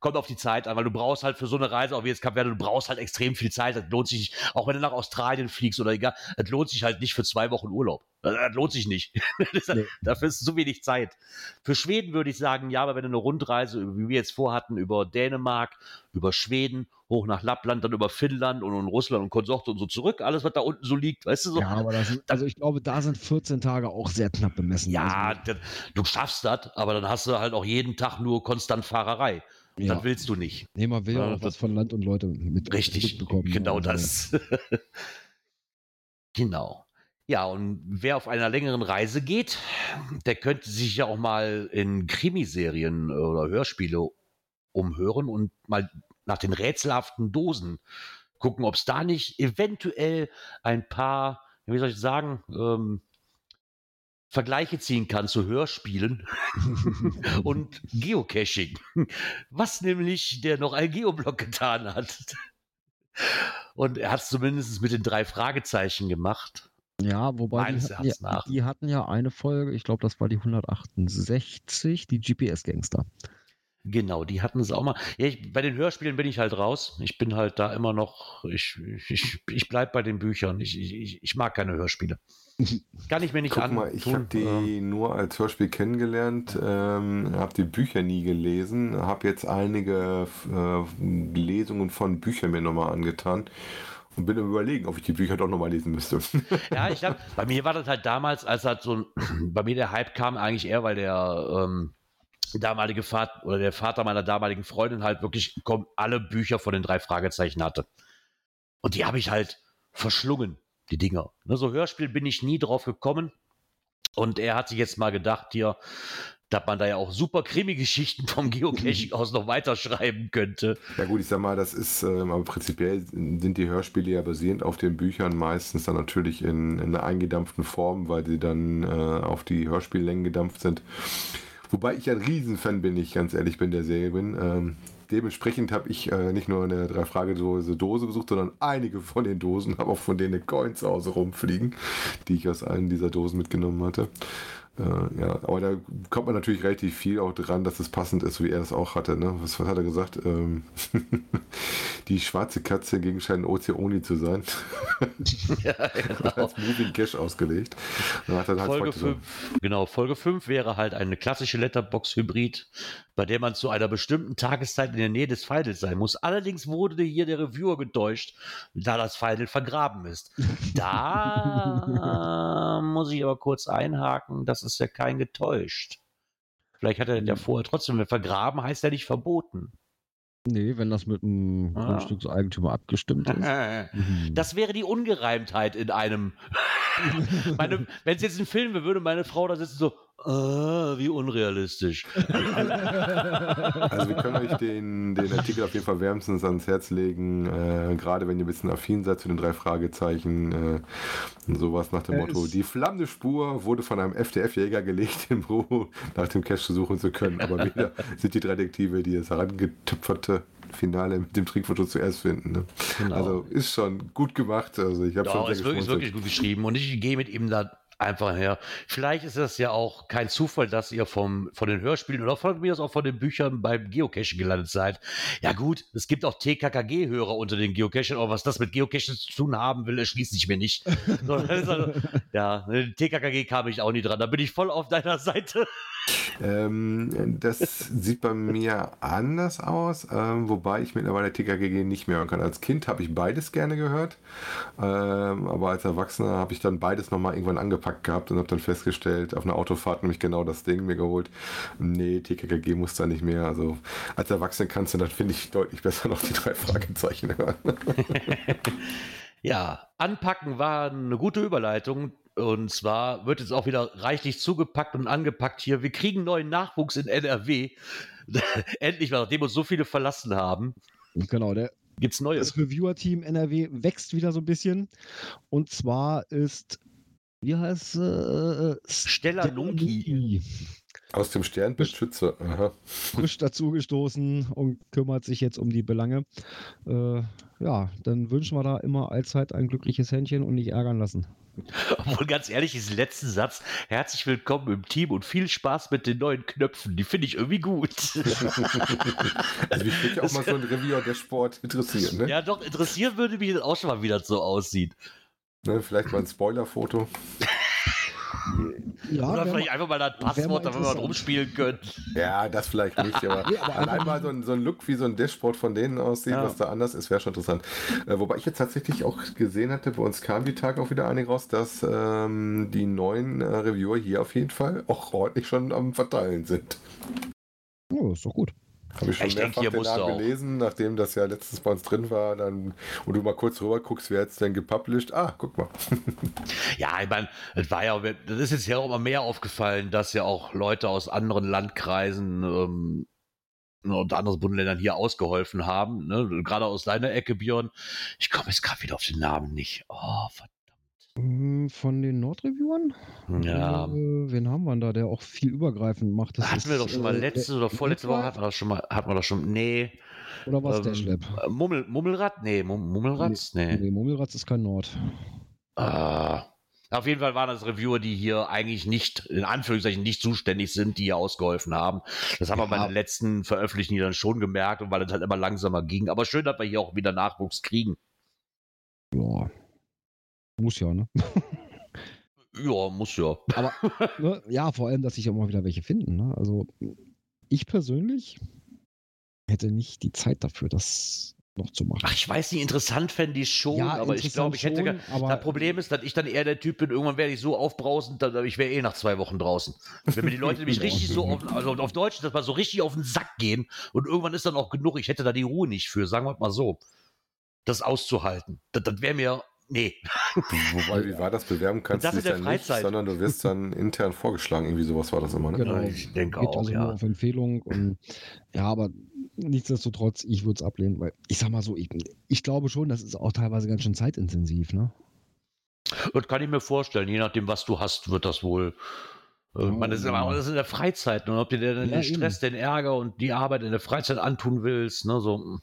Kommt auf die Zeit an, weil du brauchst halt für so eine Reise, auch wie jetzt Kap Verde, du brauchst halt extrem viel Zeit. Das lohnt sich nicht, auch wenn du nach Australien fliegst oder egal, das lohnt sich halt nicht für zwei Wochen Urlaub. Das, lohnt sich nicht. Nee. Dafür ist zu wenig Zeit. Für Schweden würde ich sagen, ja, aber wenn du eine Rundreise, wie wir jetzt vorhatten, über Dänemark, über Schweden, hoch nach Lappland, dann über Finnland und, und Russland und Konsorte und so zurück, alles, was da unten so liegt, weißt du so? Ja, aber das also ich glaube, da sind 14 Tage auch sehr knapp bemessen. Ja, also, das, du schaffst das, aber dann hast du halt auch jeden Tag nur konstant Fahrerei. Ja. Das willst du nicht. Nee, man will ja auch was von Land und Leute mit Richtig, mitbekommen. genau Also, das. genau. Ja, und wer auf einer längeren Reise geht, der könnte sich ja auch mal in Krimiserien oder Hörspiele umhören und mal nach den rätselhaften Dosen gucken, ob es da nicht eventuell ein paar, wie soll ich sagen, ähm, Vergleiche ziehen kann zu Hörspielen und Geocaching. Was nämlich der noch ein Geoblock getan hat. Und er hat es zumindest mit den drei Fragezeichen gemacht. Ja, wobei die nach. die hatten ja eine Folge, ich glaube, das war die 168, die GPS-Gangster. Genau, die hatten es auch mal. Ja, ich, bei den Hörspielen bin ich halt raus. Ich bin halt da immer noch, ich, ich, ich bleib bei den Büchern. Ich, ich, ich mag keine Hörspiele. Kann ich mir nicht Guck an. mal, ich habe die Ähm, nur als Hörspiel kennengelernt, ähm, habe die Bücher nie gelesen, habe jetzt einige äh, Lesungen von Büchern mir nochmal angetan und bin am überlegen, ob ich die Bücher doch nochmal lesen müsste. Ja, ich glaube, bei mir war das halt damals, als halt so ein, bei mir der Hype kam eigentlich eher, weil der ähm, damalige Vater oder der Vater meiner damaligen Freundin halt wirklich komm, alle Bücher von den drei Fragezeichen hatte. Und die habe ich halt verschlungen, die Dinger. Ne, so Hörspiel bin ich nie drauf gekommen. Und er hat sich jetzt mal gedacht, hier, dass man da ja auch super Krimi-Geschichten vom Geocaching aus noch weiterschreiben könnte. Ja gut, ich sag mal, das ist, ähm, aber prinzipiell sind die Hörspiele ja basierend auf den Büchern meistens dann natürlich in, in einer eingedampften Form, weil sie dann äh, auf die Hörspiellängen gedampft sind. Wobei ich ein Riesenfan bin, ich ganz ehrlich bin der Serie bin. Ähm, dementsprechend habe ich äh, nicht nur eine drei frage dose Dose besucht, sondern einige von den Dosen, habe auch von denen Coins zu Hause rumfliegen, die ich aus allen dieser Dosen mitgenommen hatte. Äh, ja, aber da kommt man natürlich relativ viel auch dran, dass es passend ist, wie er das auch hatte. Ne? Was, was hat er gesagt? Ähm, die schwarze Katze gegen scheint OC-Only zu sein. ja, genau. Als Moving Cash ausgelegt. Halt Folge so- 5, genau, Folge 5 wäre halt eine klassische Letterbox-Hybrid, bei der man zu einer bestimmten Tageszeit in der Nähe des Feindels sein muss. Allerdings wurde hier der Reviewer getäuscht, da das Feindel vergraben ist. Da muss ich aber kurz einhaken, das ist ja kein getäuscht. Vielleicht hat er ja vorher trotzdem, vergraben heißt ja nicht verboten. Nee, wenn das mit einem Ah. Grundstückseigentümer abgestimmt ist. Das wäre die Ungereimtheit in einem. meine, Wenn es jetzt ein Film wäre, würde meine Frau da sitzen so, Ah, wie unrealistisch. Also wir können euch den, den Artikel auf jeden Fall wärmstens ans Herz legen, äh, gerade wenn ihr ein bisschen affin seid zu den drei Fragezeichen äh, und sowas nach dem Er Motto, die flammende Spur wurde von einem FDF-Jäger gelegt, im Büro nach dem Cache suchen zu können, aber wieder sind die drei Detektive, die das herangetüpferte Finale mit dem Trickfoto zuerst finden. Ne? Genau. Also ist schon gut gemacht, also ich habe Ja, schon sehr ist wirklich, ist wirklich gut geschrieben und ich gehe mit ihm da einfach her. Vielleicht ist das ja auch kein Zufall, dass ihr vom, von den Hörspielen oder von mir aus auch von den Büchern beim Geocachen gelandet seid. Ja gut, es gibt auch TKKG-Hörer unter den Geocachern, aber was das mit Geocachen zu tun haben will, erschließt sich mir nicht. Also, ja, TKKG kam ich auch nie dran. Da bin ich voll auf deiner Seite. Ähm, das sieht bei mir anders aus, ähm, wobei ich mittlerweile TKKG nicht mehr hören kann. Als Kind habe ich beides gerne gehört, ähm, aber als Erwachsener habe ich dann beides nochmal irgendwann angepackt gehabt und habe dann festgestellt, auf einer Autofahrt nämlich genau das Ding mir geholt. Nee, TKKG muss da nicht mehr. Also als Erwachsener kannst du dann, finde ich, deutlich besser noch die drei Fragezeichen hören. Ja, anpacken war eine gute Überleitung. Und zwar wird jetzt auch wieder reichlich zugepackt und angepackt hier. Wir kriegen neuen Nachwuchs in NRW. Endlich mal, nachdem uns so viele verlassen haben, Genau, der, gibt's neue. das Reviewer-Team NRW wächst wieder so ein bisschen. Und zwar ist, wie heißt äh, äh, Stella Lunki. Aus dem Sternbild Schütze. Aha. frisch dazugestoßen und kümmert sich jetzt um die Belange. Äh, ja, dann wünschen wir da immer allzeit ein glückliches Händchen und nicht ärgern lassen. Obwohl, ganz ehrlich, diesen letzten Satz, herzlich willkommen im Team und viel Spaß mit den neuen Knöpfen, die finde ich irgendwie gut. Also mich würde ja auch mal so ein Reviewer der Sport interessieren. Ne? ja, doch, interessieren würde mich auch schon mal, wie das so aussieht. Ne, vielleicht mal ein Spoilerfoto. Ja, Oder vielleicht einfach mal das Passwort, damit wir interessant. rumspielen können. Ja, das vielleicht nicht, aber, Nee, aber allein mal so ein, so ein Look, wie so ein Dashboard von denen aussieht, Ja. was da anders ist, wäre schon interessant. Äh, wobei ich jetzt tatsächlich auch gesehen hatte, bei uns kam die Tage auch wieder einige raus, dass ähm, die neuen äh, Reviewer hier auf jeden Fall auch ordentlich schon am Verteilen sind. Oh, ist doch gut. Habe ich schon Ich mehrfach hier den Namen auch. gelesen, nachdem das ja letztens bei uns drin war, dann, und du mal kurz rüber guckst, wer jetzt denn gepublished. Ah, guck mal. Ja, ich meine, es war ja, das ist jetzt ja auch immer mehr aufgefallen, dass ja auch Leute aus anderen Landkreisen ähm, und anderen Bundesländern hier ausgeholfen haben. Ne? Gerade aus deiner Ecke, Björn. Ich komme jetzt gerade wieder auf den Namen nicht. Oh, verdammt. Von den Nordreviewern? Ja. Äh, wen haben wir denn da, der auch viel übergreifend macht? Das hatten wir ist, doch schon mal äh, letzte der- oder vorletzte Woche hatten wir das schon mal, hatten wir das schon, nee. Oder was der ähm, Schlepp? äh, Mummel, Mummelrad? Nee, Mum- Mummelrad? Nee. Nee, Mummelratz ist kein Nord. Ah. Auf jeden Fall waren das Reviewer, die hier eigentlich nicht, in Anführungszeichen, nicht zuständig sind, die hier ausgeholfen haben. Das haben wir bei Ja. den letzten Veröffentlichungen dann schon gemerkt und weil es halt immer langsamer ging. Aber schön, dass wir hier auch wieder Nachwuchs kriegen. Ja. Muss ja, ne? Ja, muss ja. Aber ne, ja, vor allem, dass sich auch mal wieder welche finden. Ne? Also ich persönlich hätte nicht die Zeit dafür, das noch zu machen. Ach, ich weiß nicht, interessant fände ich schon, Ja, aber ich glaube, ich hätte. schon, aber- das Problem ist, dass ich dann eher der Typ bin, irgendwann werde ich so aufbrausend, dass ich wäre eh nach zwei Wochen draußen. Wenn mir die Leute nämlich richtig so, auf, also auf Deutsch, dass man so richtig auf den Sack gehen und irgendwann ist dann auch genug, ich hätte da die Ruhe nicht für, sagen wir mal so. Das auszuhalten. Das, das wäre mir. Nee. Wobei, wie war das? Bewerben kannst Das du dich dann nicht, sondern du wirst dann intern vorgeschlagen. Irgendwie sowas war das immer, ne? Genau. Ich denke Geht auch, also ja. nur auf Empfehlung. Und, ja, aber nichtsdestotrotz, ich würde es ablehnen, weil ich sag mal so, ich, ich glaube schon, das ist auch teilweise ganz schön zeitintensiv, ne? Das kann ich mir vorstellen. Je nachdem, was du hast, wird das wohl. Ja, man, das ist auch das ist in der Freizeit. Und ob du dir dann Ja, den Stress, den Ärger und die Arbeit in der Freizeit antun willst, ne, so.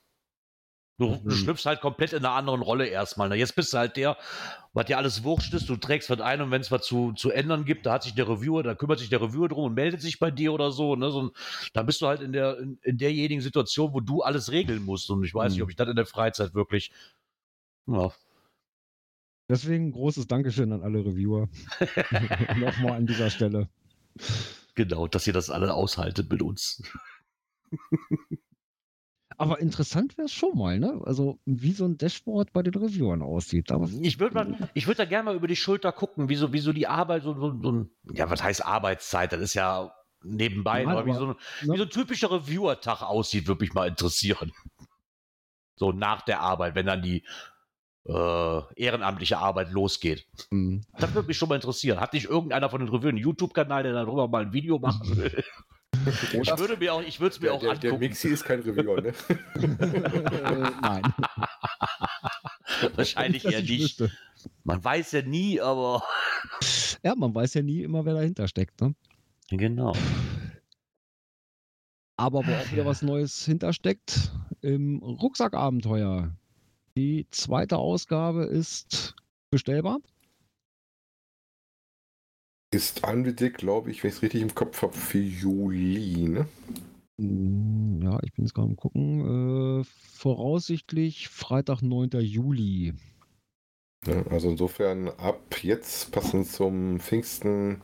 Du, du Mhm. schlüpfst halt komplett in einer anderen Rolle erstmal. Ne? Jetzt bist du halt der, was dir alles wurscht ist, du trägst was ein und wenn es was zu, zu ändern gibt, da hat sich der Reviewer, da kümmert sich der Reviewer drum und meldet sich bei dir oder so. Ne? so da bist du halt in, der, in, in derjenigen Situation, wo du alles regeln musst. Und ich weiß Mhm. nicht, ob ich das in der Freizeit wirklich. Ja, Deswegen großes Dankeschön an alle Reviewer. Nochmal an dieser Stelle. genau, dass ihr das alle aushaltet mit uns. Aber interessant wäre es schon mal, ne? Also, wie so ein Dashboard bei den Reviewern aussieht. Aber Ich würde würde da gerne mal über die Schulter gucken, wie so, wie so die Arbeit, so, so, so ein, ja, was heißt Arbeitszeit? Das ist ja nebenbei, Ja, aber wie so, ein, ne? wie so ein typischer Reviewer-Tag aussieht, würde mich mal interessieren. So nach der Arbeit, wenn dann die äh, ehrenamtliche Arbeit losgeht. Mhm. Das würde mich schon mal interessieren. Hat nicht irgendeiner von den Reviewen einen YouTube-Kanal, der darüber mal ein Video machen will? Ich würde mir auch, ich würde es mir Der, auch der, der angucken. Mixi ist kein Reviewer, ne? Nein. Wahrscheinlich eher ich nicht. wüsste. Man weiß ja nie, aber Ja, man weiß ja nie immer, wer dahinter steckt. Ne? genau. Aber wo auch wieder was Neues hintersteckt, im Rucksackabenteuer. Die zweite Ausgabe ist bestellbar. Ist angedickt, glaube ich, wenn ich es richtig im Kopf habe, für Juli, ne? Mm, Ja, ich bin jetzt gerade am gucken. Äh, voraussichtlich Freitag, 9. Juli. Ja, also insofern ab jetzt, passend zum Pfingsten,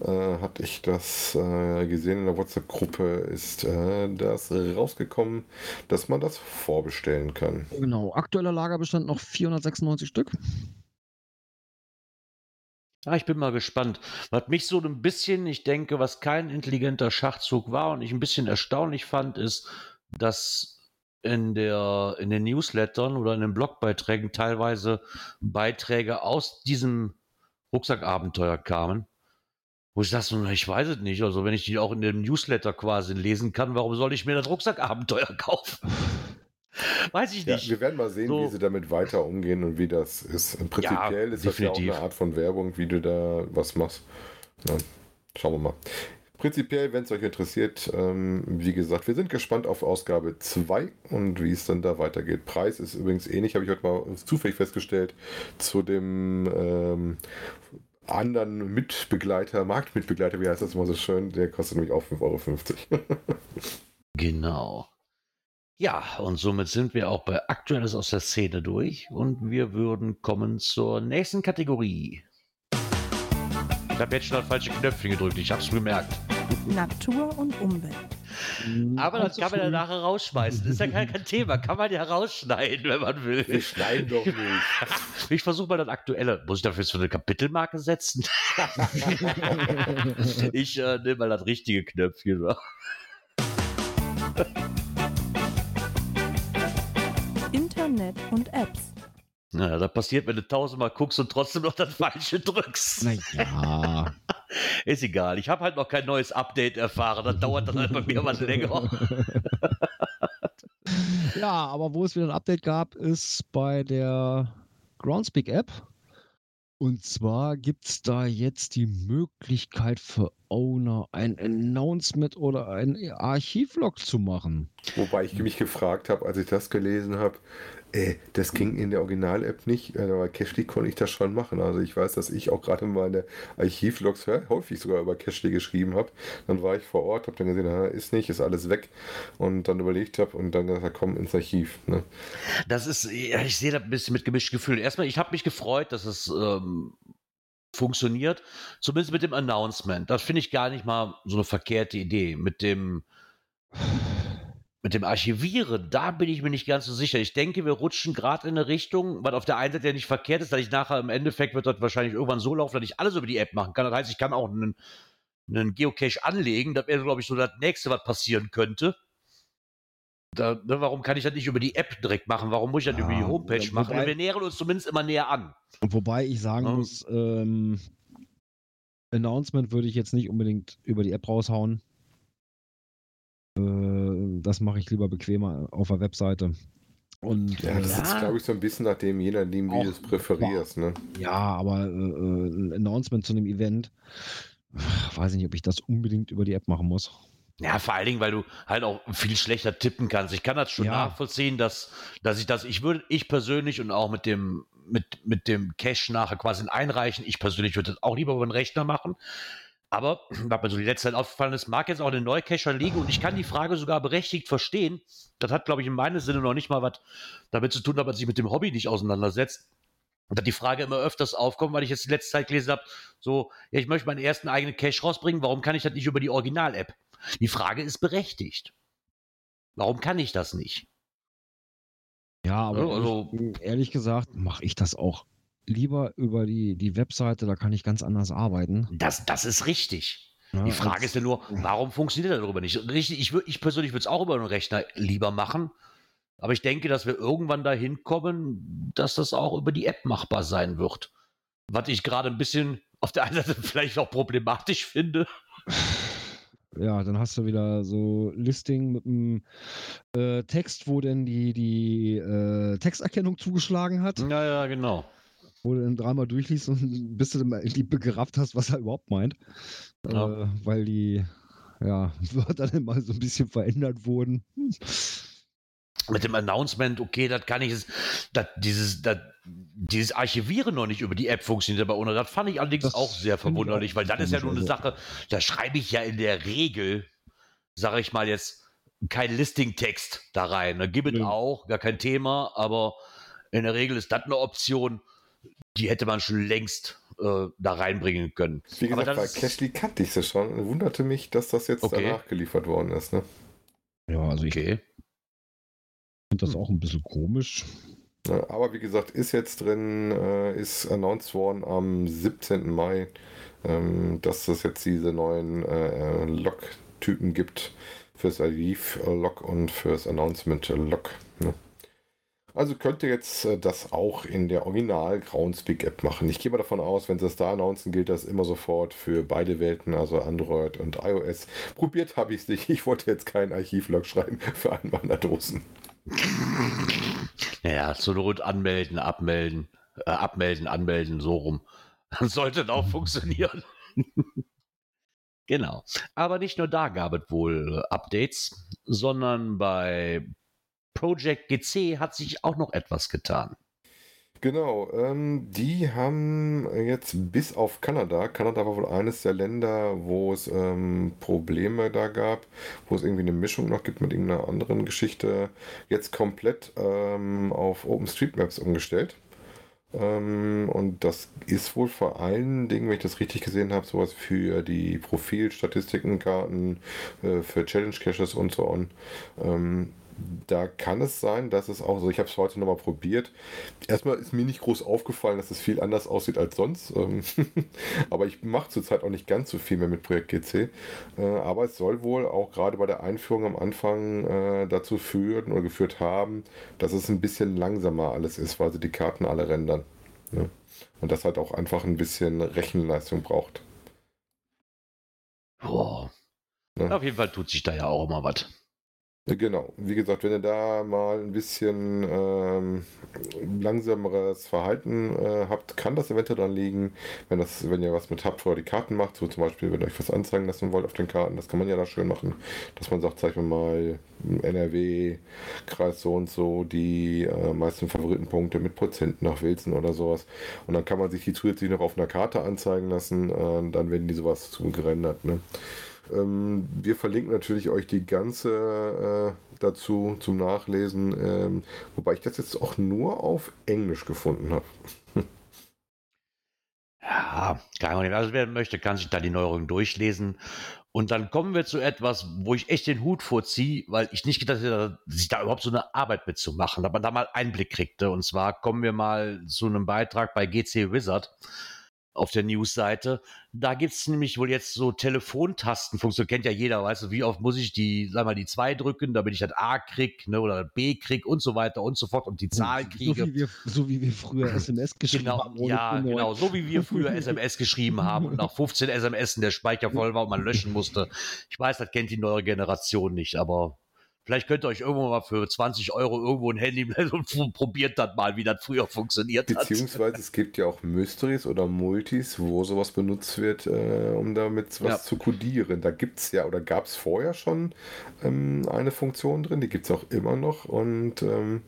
äh, hatte ich das äh, gesehen in der WhatsApp-Gruppe, ist äh, das rausgekommen, dass man das vorbestellen kann. Genau, aktueller Lagerbestand noch 496 Stück. Ja, ich bin mal gespannt. Was mich so ein bisschen, ich denke, was kein intelligenter Schachzug war und ich ein bisschen erstaunlich fand, ist, dass in, der, in den Newslettern oder in den Blogbeiträgen teilweise Beiträge aus diesem Rucksackabenteuer kamen. Wo ich dachte, ich weiß es nicht. Also, wenn ich die auch in dem Newsletter quasi lesen kann, warum soll ich mir das Rucksackabenteuer kaufen? weiß ich Ja, nicht. wir werden mal sehen, So. wie sie damit weiter umgehen und wie das ist. Prinzipiell ist das ja auch definitiv. eine Art von Werbung, wie du da was machst. Ja, schauen wir mal. Prinzipiell, wenn es euch interessiert, ähm, wie gesagt, wir sind gespannt auf Ausgabe 2 und wie es dann da weitergeht. Preis ist übrigens ähnlich, habe ich heute mal zufällig festgestellt, zu dem ähm, anderen Mitbegleiter, Marktmitbegleiter, wie heißt das immer so schön, der kostet nämlich auch 5,50 Euro. Genau. Ja, und somit sind wir auch bei Aktuelles aus der Szene durch und wir würden kommen zur nächsten Kategorie. Ich habe jetzt schon das falsche Knöpfchen gedrückt, ich habe es bemerkt. Natur und Umwelt. Aber das kann man ja nachher rausschmeißen. Das ist ja kein, kein Thema. Kann man ja rausschneiden, wenn man Wir will. schneiden doch nicht. Ich versuche mal das Aktuelle. Muss ich dafür jetzt so eine Kapitelmarke setzen? ich äh, nehme mal das richtige Knöpfchen. Internet und Apps. Naja, das passiert, wenn du tausendmal guckst und trotzdem noch das Falsche drückst. Naja. Ist egal. Ich habe halt noch kein neues Update erfahren. Das dauert dann halt bei mir was länger. ja, aber wo es wieder ein Update gab, ist bei der Groundspeak App. Und zwar gibt es da jetzt die Möglichkeit für Owner ein Announcement oder ein Archivlog zu machen. Wobei ich mich gefragt habe, als ich das gelesen habe, äh, das ging in der Original-App nicht, äh, aber Cashly konnte ich das schon machen. Also ich weiß, dass ich auch gerade meine Archivlogs hä, häufig sogar über Cashly geschrieben habe. Dann war ich vor Ort, habe dann gesehen, ist nicht, ist alles weg. Und dann überlegt habe und dann gesagt, komm ins Archiv. Ne? Das ist, ich sehe das ein bisschen mit gemischtem Gefühl. Erstmal, ich habe mich gefreut, dass es ähm, funktioniert. Zumindest mit dem Announcement. Das finde ich gar nicht mal so eine verkehrte Idee. Mit dem, mit dem Archivieren, da bin ich mir nicht ganz so sicher. Ich denke, wir rutschen gerade in eine Richtung, was auf der einen Seite ja nicht verkehrt ist, dass ich nachher im Endeffekt wird das wahrscheinlich irgendwann so laufen, dass ich alles über die App machen kann. Das heißt, ich kann auch einen, einen Geocache anlegen. Das wäre, glaube ich, so das nächste, was passieren könnte. Da, ne, warum kann ich das nicht über die App direkt machen? Warum muss ich das Ja, über die Homepage wobei- machen? Wir nähern uns zumindest immer näher an. Wobei ich sagen Ja. muss, ähm, Announcement würde ich jetzt nicht unbedingt über die App raushauen. Äh, das mache ich lieber bequemer auf der Webseite. Und Ja, äh, das Ja. ist, glaube ich, so ein bisschen nach dem, je nachdem, wie du es präferierst. Ne? ja, aber äh, äh, ein Announcement zu einem Event, weiß ich nicht, ob ich das unbedingt über die App machen muss. Ja, vor allen Dingen, weil du halt auch viel schlechter tippen kannst. Ich kann das schon Ja. nachvollziehen, dass, dass ich das, ich würde, ich persönlich und auch mit dem, mit, mit dem Cache nachher quasi einreichen, ich persönlich würde das auch lieber über den Rechner machen. Aber, was mir so die letzte Zeit aufgefallen ist, mag jetzt auch eine neue Cacher liegen und ich kann die Frage sogar berechtigt verstehen. Das hat, glaube ich, in meinem Sinne noch nicht mal was damit zu tun, dass man sich mit dem Hobby nicht auseinandersetzt. Und dass die Frage immer öfters aufkommt, weil ich jetzt die letzte Zeit gelesen habe, so, ja, ich möchte meinen ersten eigenen Cache rausbringen, warum kann ich das nicht über die Original-App? Die Frage ist berechtigt. Warum kann ich das nicht? Ja, aber also- ehrlich gesagt mache ich das auch lieber über die, die Webseite, da kann ich ganz anders arbeiten. Das, das ist richtig. Ja, Die Frage ist ja nur, warum funktioniert das darüber nicht? Richtig, ich, ich persönlich würde es auch über einen Rechner lieber machen. Aber ich denke, dass wir irgendwann dahin kommen, dass das auch über die App machbar sein wird. Was ich gerade ein bisschen auf der einen Seite vielleicht auch problematisch finde. Ja, dann hast du wieder so Listing mit einem äh, Text, wo denn die, die äh, Texterkennung zugeschlagen hat. Ja, ja, genau. Wo du dann dreimal durchliest und bis du mal irgendwie gerafft hast, was er überhaupt meint. Ja. Äh, weil die ja, Wörter dann mal so ein bisschen verändert wurden. Mit dem Announcement, okay, das kann ich, das, dieses, das, dieses Archivieren noch nicht über die App funktioniert aber ohne. Das fand ich allerdings Das auch sehr verwunderlich, auch weil das ist ja nur eine komisch, Sache, da schreibe ich ja in der Regel, sage ich mal jetzt, kein Listing-Text da rein. Da gibt es auch, gar kein Thema, aber in der Regel ist das eine Option, die hätte man schon längst äh, da reinbringen können. Wie Aber gesagt, das bei Cashly kannte ich es schon. Wunderte mich, dass das jetzt Okay. danach geliefert worden ist. Ne? Ja, also ich Okay. finde das auch ein bisschen komisch. Ja, aber wie gesagt, ist jetzt drin, äh, ist announced worden am 17. Mai, ähm, dass es jetzt diese neuen äh, Log-Typen gibt fürs Archiv-Log und fürs Announcement-Log. Ne? Also könnt ihr jetzt äh, das auch in der Original Groundspeak-App machen. Ich gehe mal davon aus, wenn sie es da announcen, gilt das immer sofort für beide Welten, also Android und iOS. Probiert habe ich es nicht. Ich wollte jetzt keinen Archivlog schreiben für einen meiner Dosen. Naja, zur Not anmelden, abmelden, äh, abmelden, anmelden, so rum. Dann sollte das auch funktionieren. genau. Aber nicht nur da gab es wohl Updates, sondern bei Project GC hat sich auch noch etwas getan. Genau, ähm, die haben jetzt bis auf Kanada, Kanada war wohl eines der Länder, wo es ähm, Probleme da gab, wo es irgendwie eine Mischung noch gibt mit irgendeiner anderen Geschichte, jetzt komplett ähm, auf OpenStreetMaps umgestellt. Ähm, und das ist wohl vor allen Dingen, wenn ich das richtig gesehen habe, sowas für die Profilstatistikenkarten, äh, für Challenge Caches und so on. Da kann es sein, dass es auch so, ich habe es heute nochmal probiert. Erstmal ist mir nicht groß aufgefallen, dass es viel anders aussieht als sonst. Ähm, aber ich mache zurzeit auch nicht ganz so viel mehr mit Projekt GC. Äh, aber es soll wohl auch gerade bei der Einführung am Anfang äh, dazu führen oder geführt haben, dass es ein bisschen langsamer alles ist, weil sie die Karten alle rendern. Ne? Und das halt auch einfach ein bisschen Rechenleistung braucht. Boah. Ja. Auf jeden Fall tut sich da ja auch immer was. Ja, Genau, wie gesagt, wenn ihr da mal ein bisschen ähm, langsameres Verhalten äh, habt, kann das eventuell dran liegen, wenn, das, wenn ihr was mit habt, wo ihr die Karten macht, so zum Beispiel, wenn ihr euch was anzeigen lassen wollt auf den Karten, das kann man ja da schön machen, dass man sagt, zeig mir mal NRW, Kreis so und so, die äh, meisten Favoritenpunkte mit Prozent nach Wilson oder sowas. Und dann kann man sich die zusätzlich noch auf einer Karte anzeigen lassen, äh, dann werden die sowas zu gerendert. Ne? Ähm, wir verlinken natürlich euch die ganze äh, dazu zum Nachlesen, ähm, wobei ich das jetzt auch nur auf Englisch gefunden habe. Ja, kein Problem. Also wer möchte, kann sich da die Neuerungen durchlesen. Und dann kommen wir zu etwas, wo ich echt den Hut vorziehe, weil ich nicht gedacht hätte, sich da überhaupt so eine Arbeit mitzumachen, dass man da mal Einblick kriegte. Und zwar kommen wir mal zu einem Beitrag bei GC Wizard auf der Newsseite. Da gibt es nämlich wohl jetzt so Telefontastenfunktion, kennt ja jeder, weißt du, wie oft muss ich die, sag mal, die 2 drücken, damit ich das A krieg, ne, oder B krieg und so weiter und so fort und die Zahl so, kriege. wie wir, so wie wir früher SMS geschrieben Genau, haben. ja, genau. So wie wir früher SMS geschrieben haben und nach 15 SMS der Speicher voll war und man löschen musste. Ich weiß, das kennt die neue Generation nicht, aber vielleicht könnt ihr euch irgendwo mal für 20 Euro irgendwo ein Handy und probiert das mal, wie das früher funktioniert hat. Beziehungsweise es gibt ja auch Mysteries oder Multis, wo sowas benutzt wird, äh, um damit was Ja. zu codieren. Da gibt es ja oder gab es vorher schon ähm, eine Funktion drin, die gibt es auch immer noch und ähm,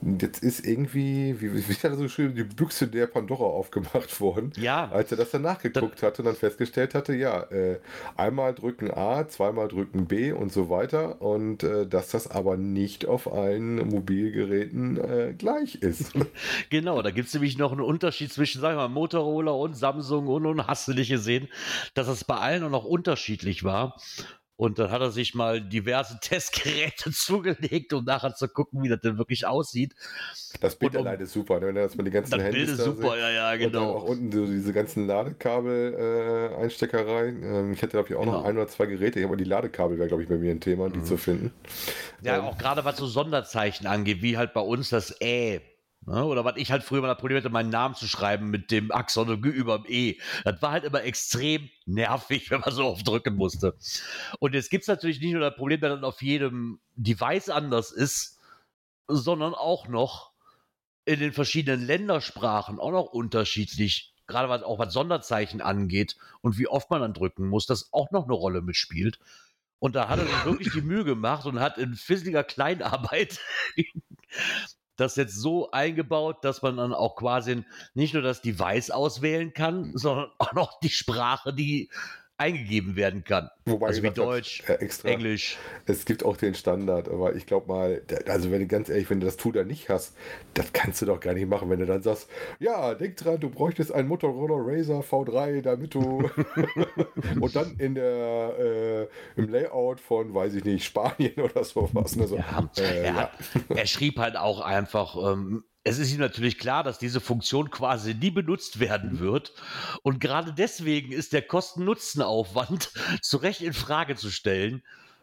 jetzt ist irgendwie, wie, wie hat er so geschrieben, die Büchse der Pandora aufgemacht worden. Ja, Als er das dann nachgeguckt hatte und dann festgestellt hatte, ja, äh, einmal drücken A, zweimal drücken B und so weiter und äh, dass das aber nicht auf allen Mobilgeräten äh, gleich ist. genau. Da gibt es nämlich noch einen Unterschied zwischen, sagen wir mal, Motorola und Samsung und, und hast du nicht gesehen, dass es bei allen noch unterschiedlich war. Und dann hat er sich mal diverse Testgeräte zugelegt, um nachher zu gucken, wie das denn wirklich aussieht. Das Bild Und um- allein ist super, ne? wenn du das mal die ganzen Das Handys Bild ist da super, siehst. ja, ja, Und dann genau. auch unten so diese ganzen Ladekabel-Einsteckereien. ähm, ich hätte, glaube ich, auch noch Genau. ein oder zwei Geräte. Aber die Ladekabel wäre, glaube ich, bei mir ein Thema, Mhm. die zu finden. Ja, Ähm, auch gerade was so Sonderzeichen angeht, wie halt bei uns das Ä. Ne? Oder was ich halt früher mal das Problem hatte, meinen Namen zu schreiben mit dem Axon über dem E. Das war halt immer extrem nervig, wenn man so oft drücken musste. Und jetzt gibt es natürlich nicht nur das Problem, dass dann auf jedem Device anders ist, sondern auch noch in den verschiedenen Ländersprachen auch noch unterschiedlich, gerade was auch was Sonderzeichen angeht und wie oft man dann drücken muss, das auch noch eine Rolle mitspielt. Und da hat er sich wirklich die Mühe gemacht und hat in fisseliger Kleinarbeit das jetzt so eingebaut, dass man dann auch quasi nicht nur das Device auswählen kann, sondern auch noch die Sprache, die eingegeben werden kann. Wobei also wie Deutsch, äh, extra, Englisch. Es gibt auch den Standard, aber ich glaube mal, also wenn du ganz ehrlich, wenn du das Tool da nicht hast, das kannst du doch gar nicht machen, wenn du dann sagst, ja, denk dran, du bräuchtest einen Motorola Razer V3, damit du und dann in der äh, im Layout von, weiß ich nicht, Spanien oder sowas. Ne, so, Ja, äh, er, ja. hat, er schrieb halt auch einfach, ähm, es ist ihm natürlich klar, dass diese Funktion quasi nie benutzt werden wird. Und gerade deswegen ist der Kosten-Nutzen-Aufwand zu Recht in Frage zu stellen.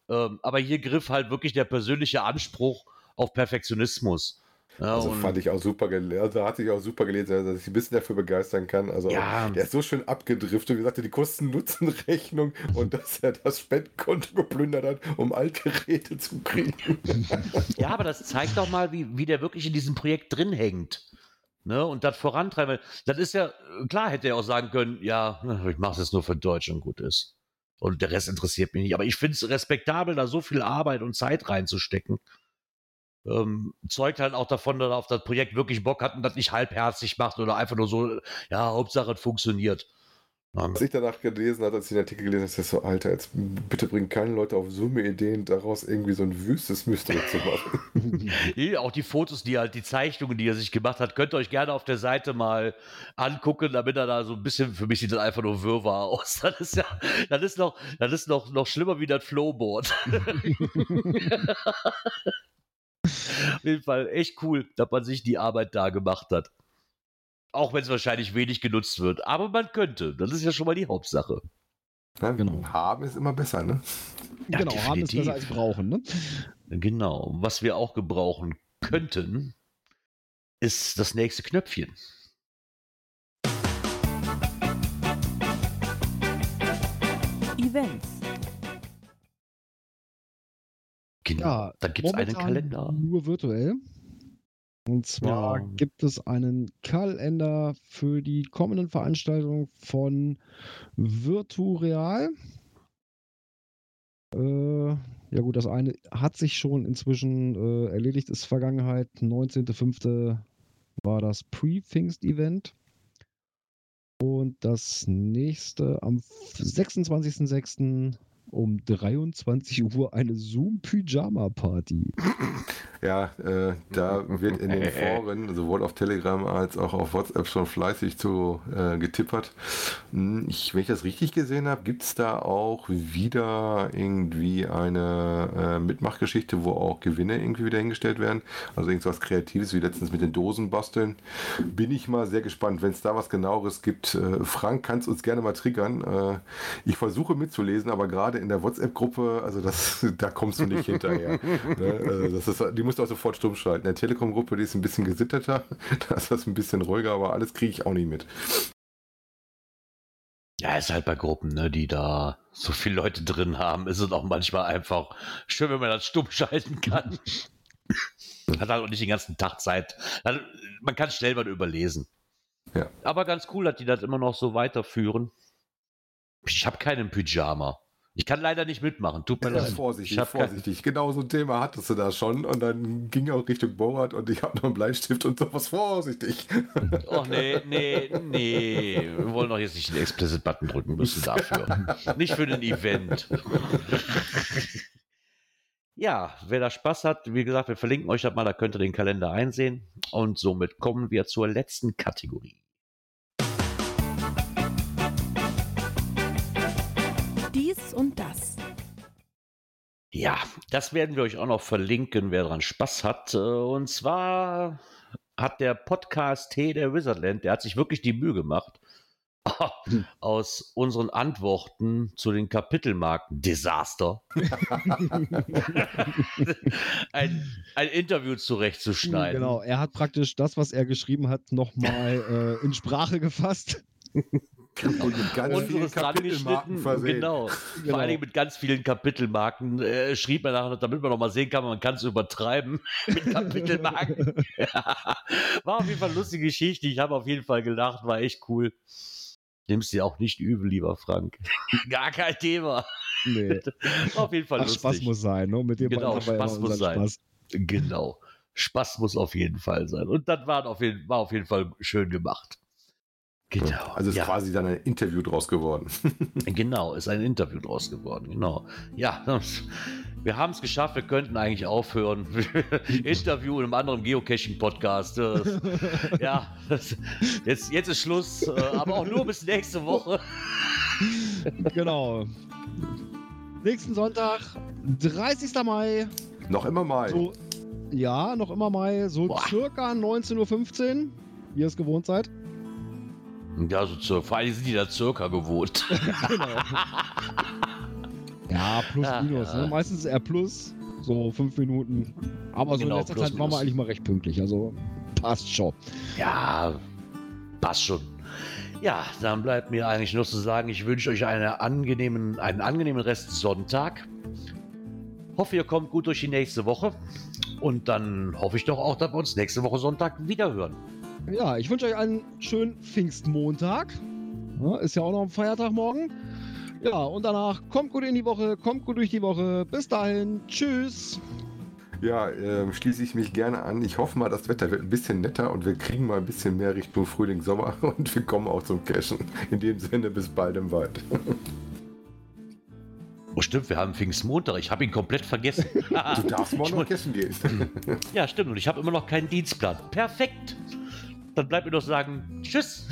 Ähm, aber hier griff halt wirklich der persönliche Anspruch auf Perfektionismus. Ja, Also fand ich auch super gelesen. Also hatte ich auch super gelesen, dass ich ein bisschen dafür begeistern kann. Also Ja. der ist so schön abgedriftet, wie gesagt, die Kosten-Nutzen-Rechnung und dass er das Spendenkonto geplündert hat, um Altgeräte zu kriegen. Ja, aber das zeigt doch mal, wie, wie der wirklich in diesem Projekt drin hängt. Ne? Und das vorantreiben. Das ist ja, klar hätte er auch sagen können, ja, ich mache es jetzt nur für Deutsch und gut ist. Und der Rest interessiert mich nicht. Aber ich finde es respektabel, da so viel Arbeit und Zeit reinzustecken. Ähm, zeugt halt auch davon, dass er auf das Projekt wirklich Bock hat und das nicht halbherzig macht oder einfach nur so, ja, Hauptsache es funktioniert. Was ich danach gelesen habe, als ich den Artikel gelesen habe, ist das so, Alter, jetzt bitte bringen keine Leute auf Summe Ideen, daraus irgendwie so ein wüstes Mystery zu machen. Auch die Fotos, die halt, die Zeichnungen, die er sich gemacht hat, könnt ihr euch gerne auf der Seite mal angucken, damit er da so ein bisschen, für mich sieht das einfach nur Wirrwarr aus. Das ist ja, das ist noch, das ist noch, noch schlimmer wie das Flowboard. Auf jeden Fall echt cool, dass man sich die Arbeit da gemacht hat. Auch wenn es wahrscheinlich wenig genutzt wird. Aber man könnte. Das ist ja schon mal die Hauptsache. Ne? Genau. Haben ist immer besser, ne? Ja, genau, haben ist definitiv. besser als brauchen. Ne? Genau. Was wir auch gebrauchen könnten, ist das nächste Knöpfchen. Events. Genau. Ja, da gibt es einen Kalender. Nur virtuell. Und zwar Ja. gibt es einen Kalender für die kommenden Veranstaltungen von Virtureal. Äh, ja gut, das eine hat sich schon inzwischen äh, erledigt, ist Vergangenheit. 19.05. war das Pre-Pfingst-Event. Und das nächste am 26.06. um 23 Uhr eine Zoom-Pyjama-Party. Ja, äh, da wird in den Foren, sowohl auf Telegram als auch auf WhatsApp schon fleißig zu äh, getippert. Hm, Ich, wenn ich das richtig gesehen habe, gibt es da auch wieder irgendwie eine äh, Mitmachgeschichte, wo auch Gewinne irgendwie wieder hingestellt werden. Also irgendwas Kreatives, wie letztens mit den Dosen basteln. Bin ich mal sehr gespannt. Wenn es da was genaueres gibt, äh, Frank, kannst uns gerne mal triggern. Äh, ich versuche mitzulesen, aber gerade in der WhatsApp-Gruppe, also das, da kommst du nicht hinterher. ne? also das ist, die musst du auch sofort stumm schalten. In der Telekom-Gruppe, die ist ein bisschen gesitterter, da ist das ein bisschen ruhiger, aber alles kriege ich auch nicht mit. Ja, ist halt bei Gruppen, ne, die da so viele Leute drin haben, ist es auch manchmal einfach schön, wenn man das stumm schalten kann. Hat halt auch nicht den ganzen Tag Zeit. Also, man kann schnell mal überlesen. Ja. Aber ganz cool, dass die das immer noch so weiterführen. Ich habe keinen Pyjama. Ich kann leider nicht mitmachen. Tut mir leid. vorsichtig, vorsichtig. Genau so ein Thema hattest du da schon und dann ging auch Richtung Borat und ich habe noch einen Bleistift und sowas. Vorsichtig. Och nee, nee, nee. Wir wollen doch jetzt nicht den Explicit-Button drücken müssen dafür. nicht für den Event. ja, wer da Spaß hat, wie gesagt, wir verlinken euch das mal, da könnt ihr den Kalender einsehen. Und somit kommen wir zur letzten Kategorie. Ja, das werden wir euch auch noch verlinken, wer daran Spaß hat. Äh, Und zwar hat der Podcast T der Wizardland, der hat sich wirklich die Mühe gemacht, aus unseren Antworten zu den Kapitelmarken Desaster ein, ein Interview zurechtzuschneiden. Genau, er hat praktisch das, was er geschrieben hat, nochmal äh, in Sprache gefasst. Und mit ganz vielen Unseres Kapitelmarken versehen. genau. Genau. Vor allen Dingen mit ganz vielen Kapitelmarken. Äh, schrieb man nachher, damit man noch mal sehen kann, man kann es übertreiben mit Kapitelmarken. ja. War auf jeden Fall eine lustige Geschichte. Ich habe auf jeden Fall gelacht, war echt cool. Nimmst dir auch nicht übel, lieber Frank. Gar kein Thema. Nee. Auf jeden Fall Ach, lustig. Spaß muss sein, ne? Mit dem Genau, Spaß muss sein. Spaß. Genau. Spaß muss auf jeden Fall sein. Und das war auf jeden, war auf jeden Fall schön gemacht. Genau. Also ist ja. quasi dann ein Interview draus geworden. Genau, ist ein Interview draus geworden, genau. Ja, wir haben es geschafft, wir könnten eigentlich aufhören. Interview in einem anderen Geocaching-Podcast. Ja, das, jetzt, jetzt ist Schluss, äh, aber auch nur bis nächste Woche. Genau. Nächsten Sonntag, 30. Mai. Noch immer mal. So, ja, noch immer Mai, so Boah. circa 19.15 Uhr, wie ihr es gewohnt seid. Ja, so zur, vor allem sind die da circa gewohnt. Genau. ja, plus, minus. ja. Ne? Meistens eher plus, so fünf Minuten. Aber so Genau, in letzter plus, Zeit waren wir eigentlich mal recht pünktlich. Also passt schon. Ja, passt schon. Ja, dann bleibt mir eigentlich nur zu sagen, ich wünsche euch eine angenehmen, einen angenehmen Rest Sonntag. Hoffe, ihr kommt gut durch die nächste Woche. Und dann hoffe ich doch auch, dass wir uns nächste Woche Sonntag wieder hören. Ja, ich wünsche euch einen schönen Pfingstmontag. Ja, ist ja auch noch ein Feiertag morgen. Ja, und danach kommt gut in die Woche, kommt gut durch die Woche. Bis dahin, tschüss. Ja, ähm, schließe ich mich gerne an. Ich hoffe mal, das Wetter wird ein bisschen netter und wir kriegen mal ein bisschen mehr Richtung Frühling, Sommer und wir kommen auch zum Cashen. In dem Sinne, bis bald im Wald. Oh, stimmt, wir haben Pfingstmontag. Ich habe ihn komplett vergessen. Du darfst morgen noch cashen gehen. ja, stimmt. Und ich habe immer noch keinen Dienstplan. Perfekt. Dann bleibt mir noch sagen, tschüss.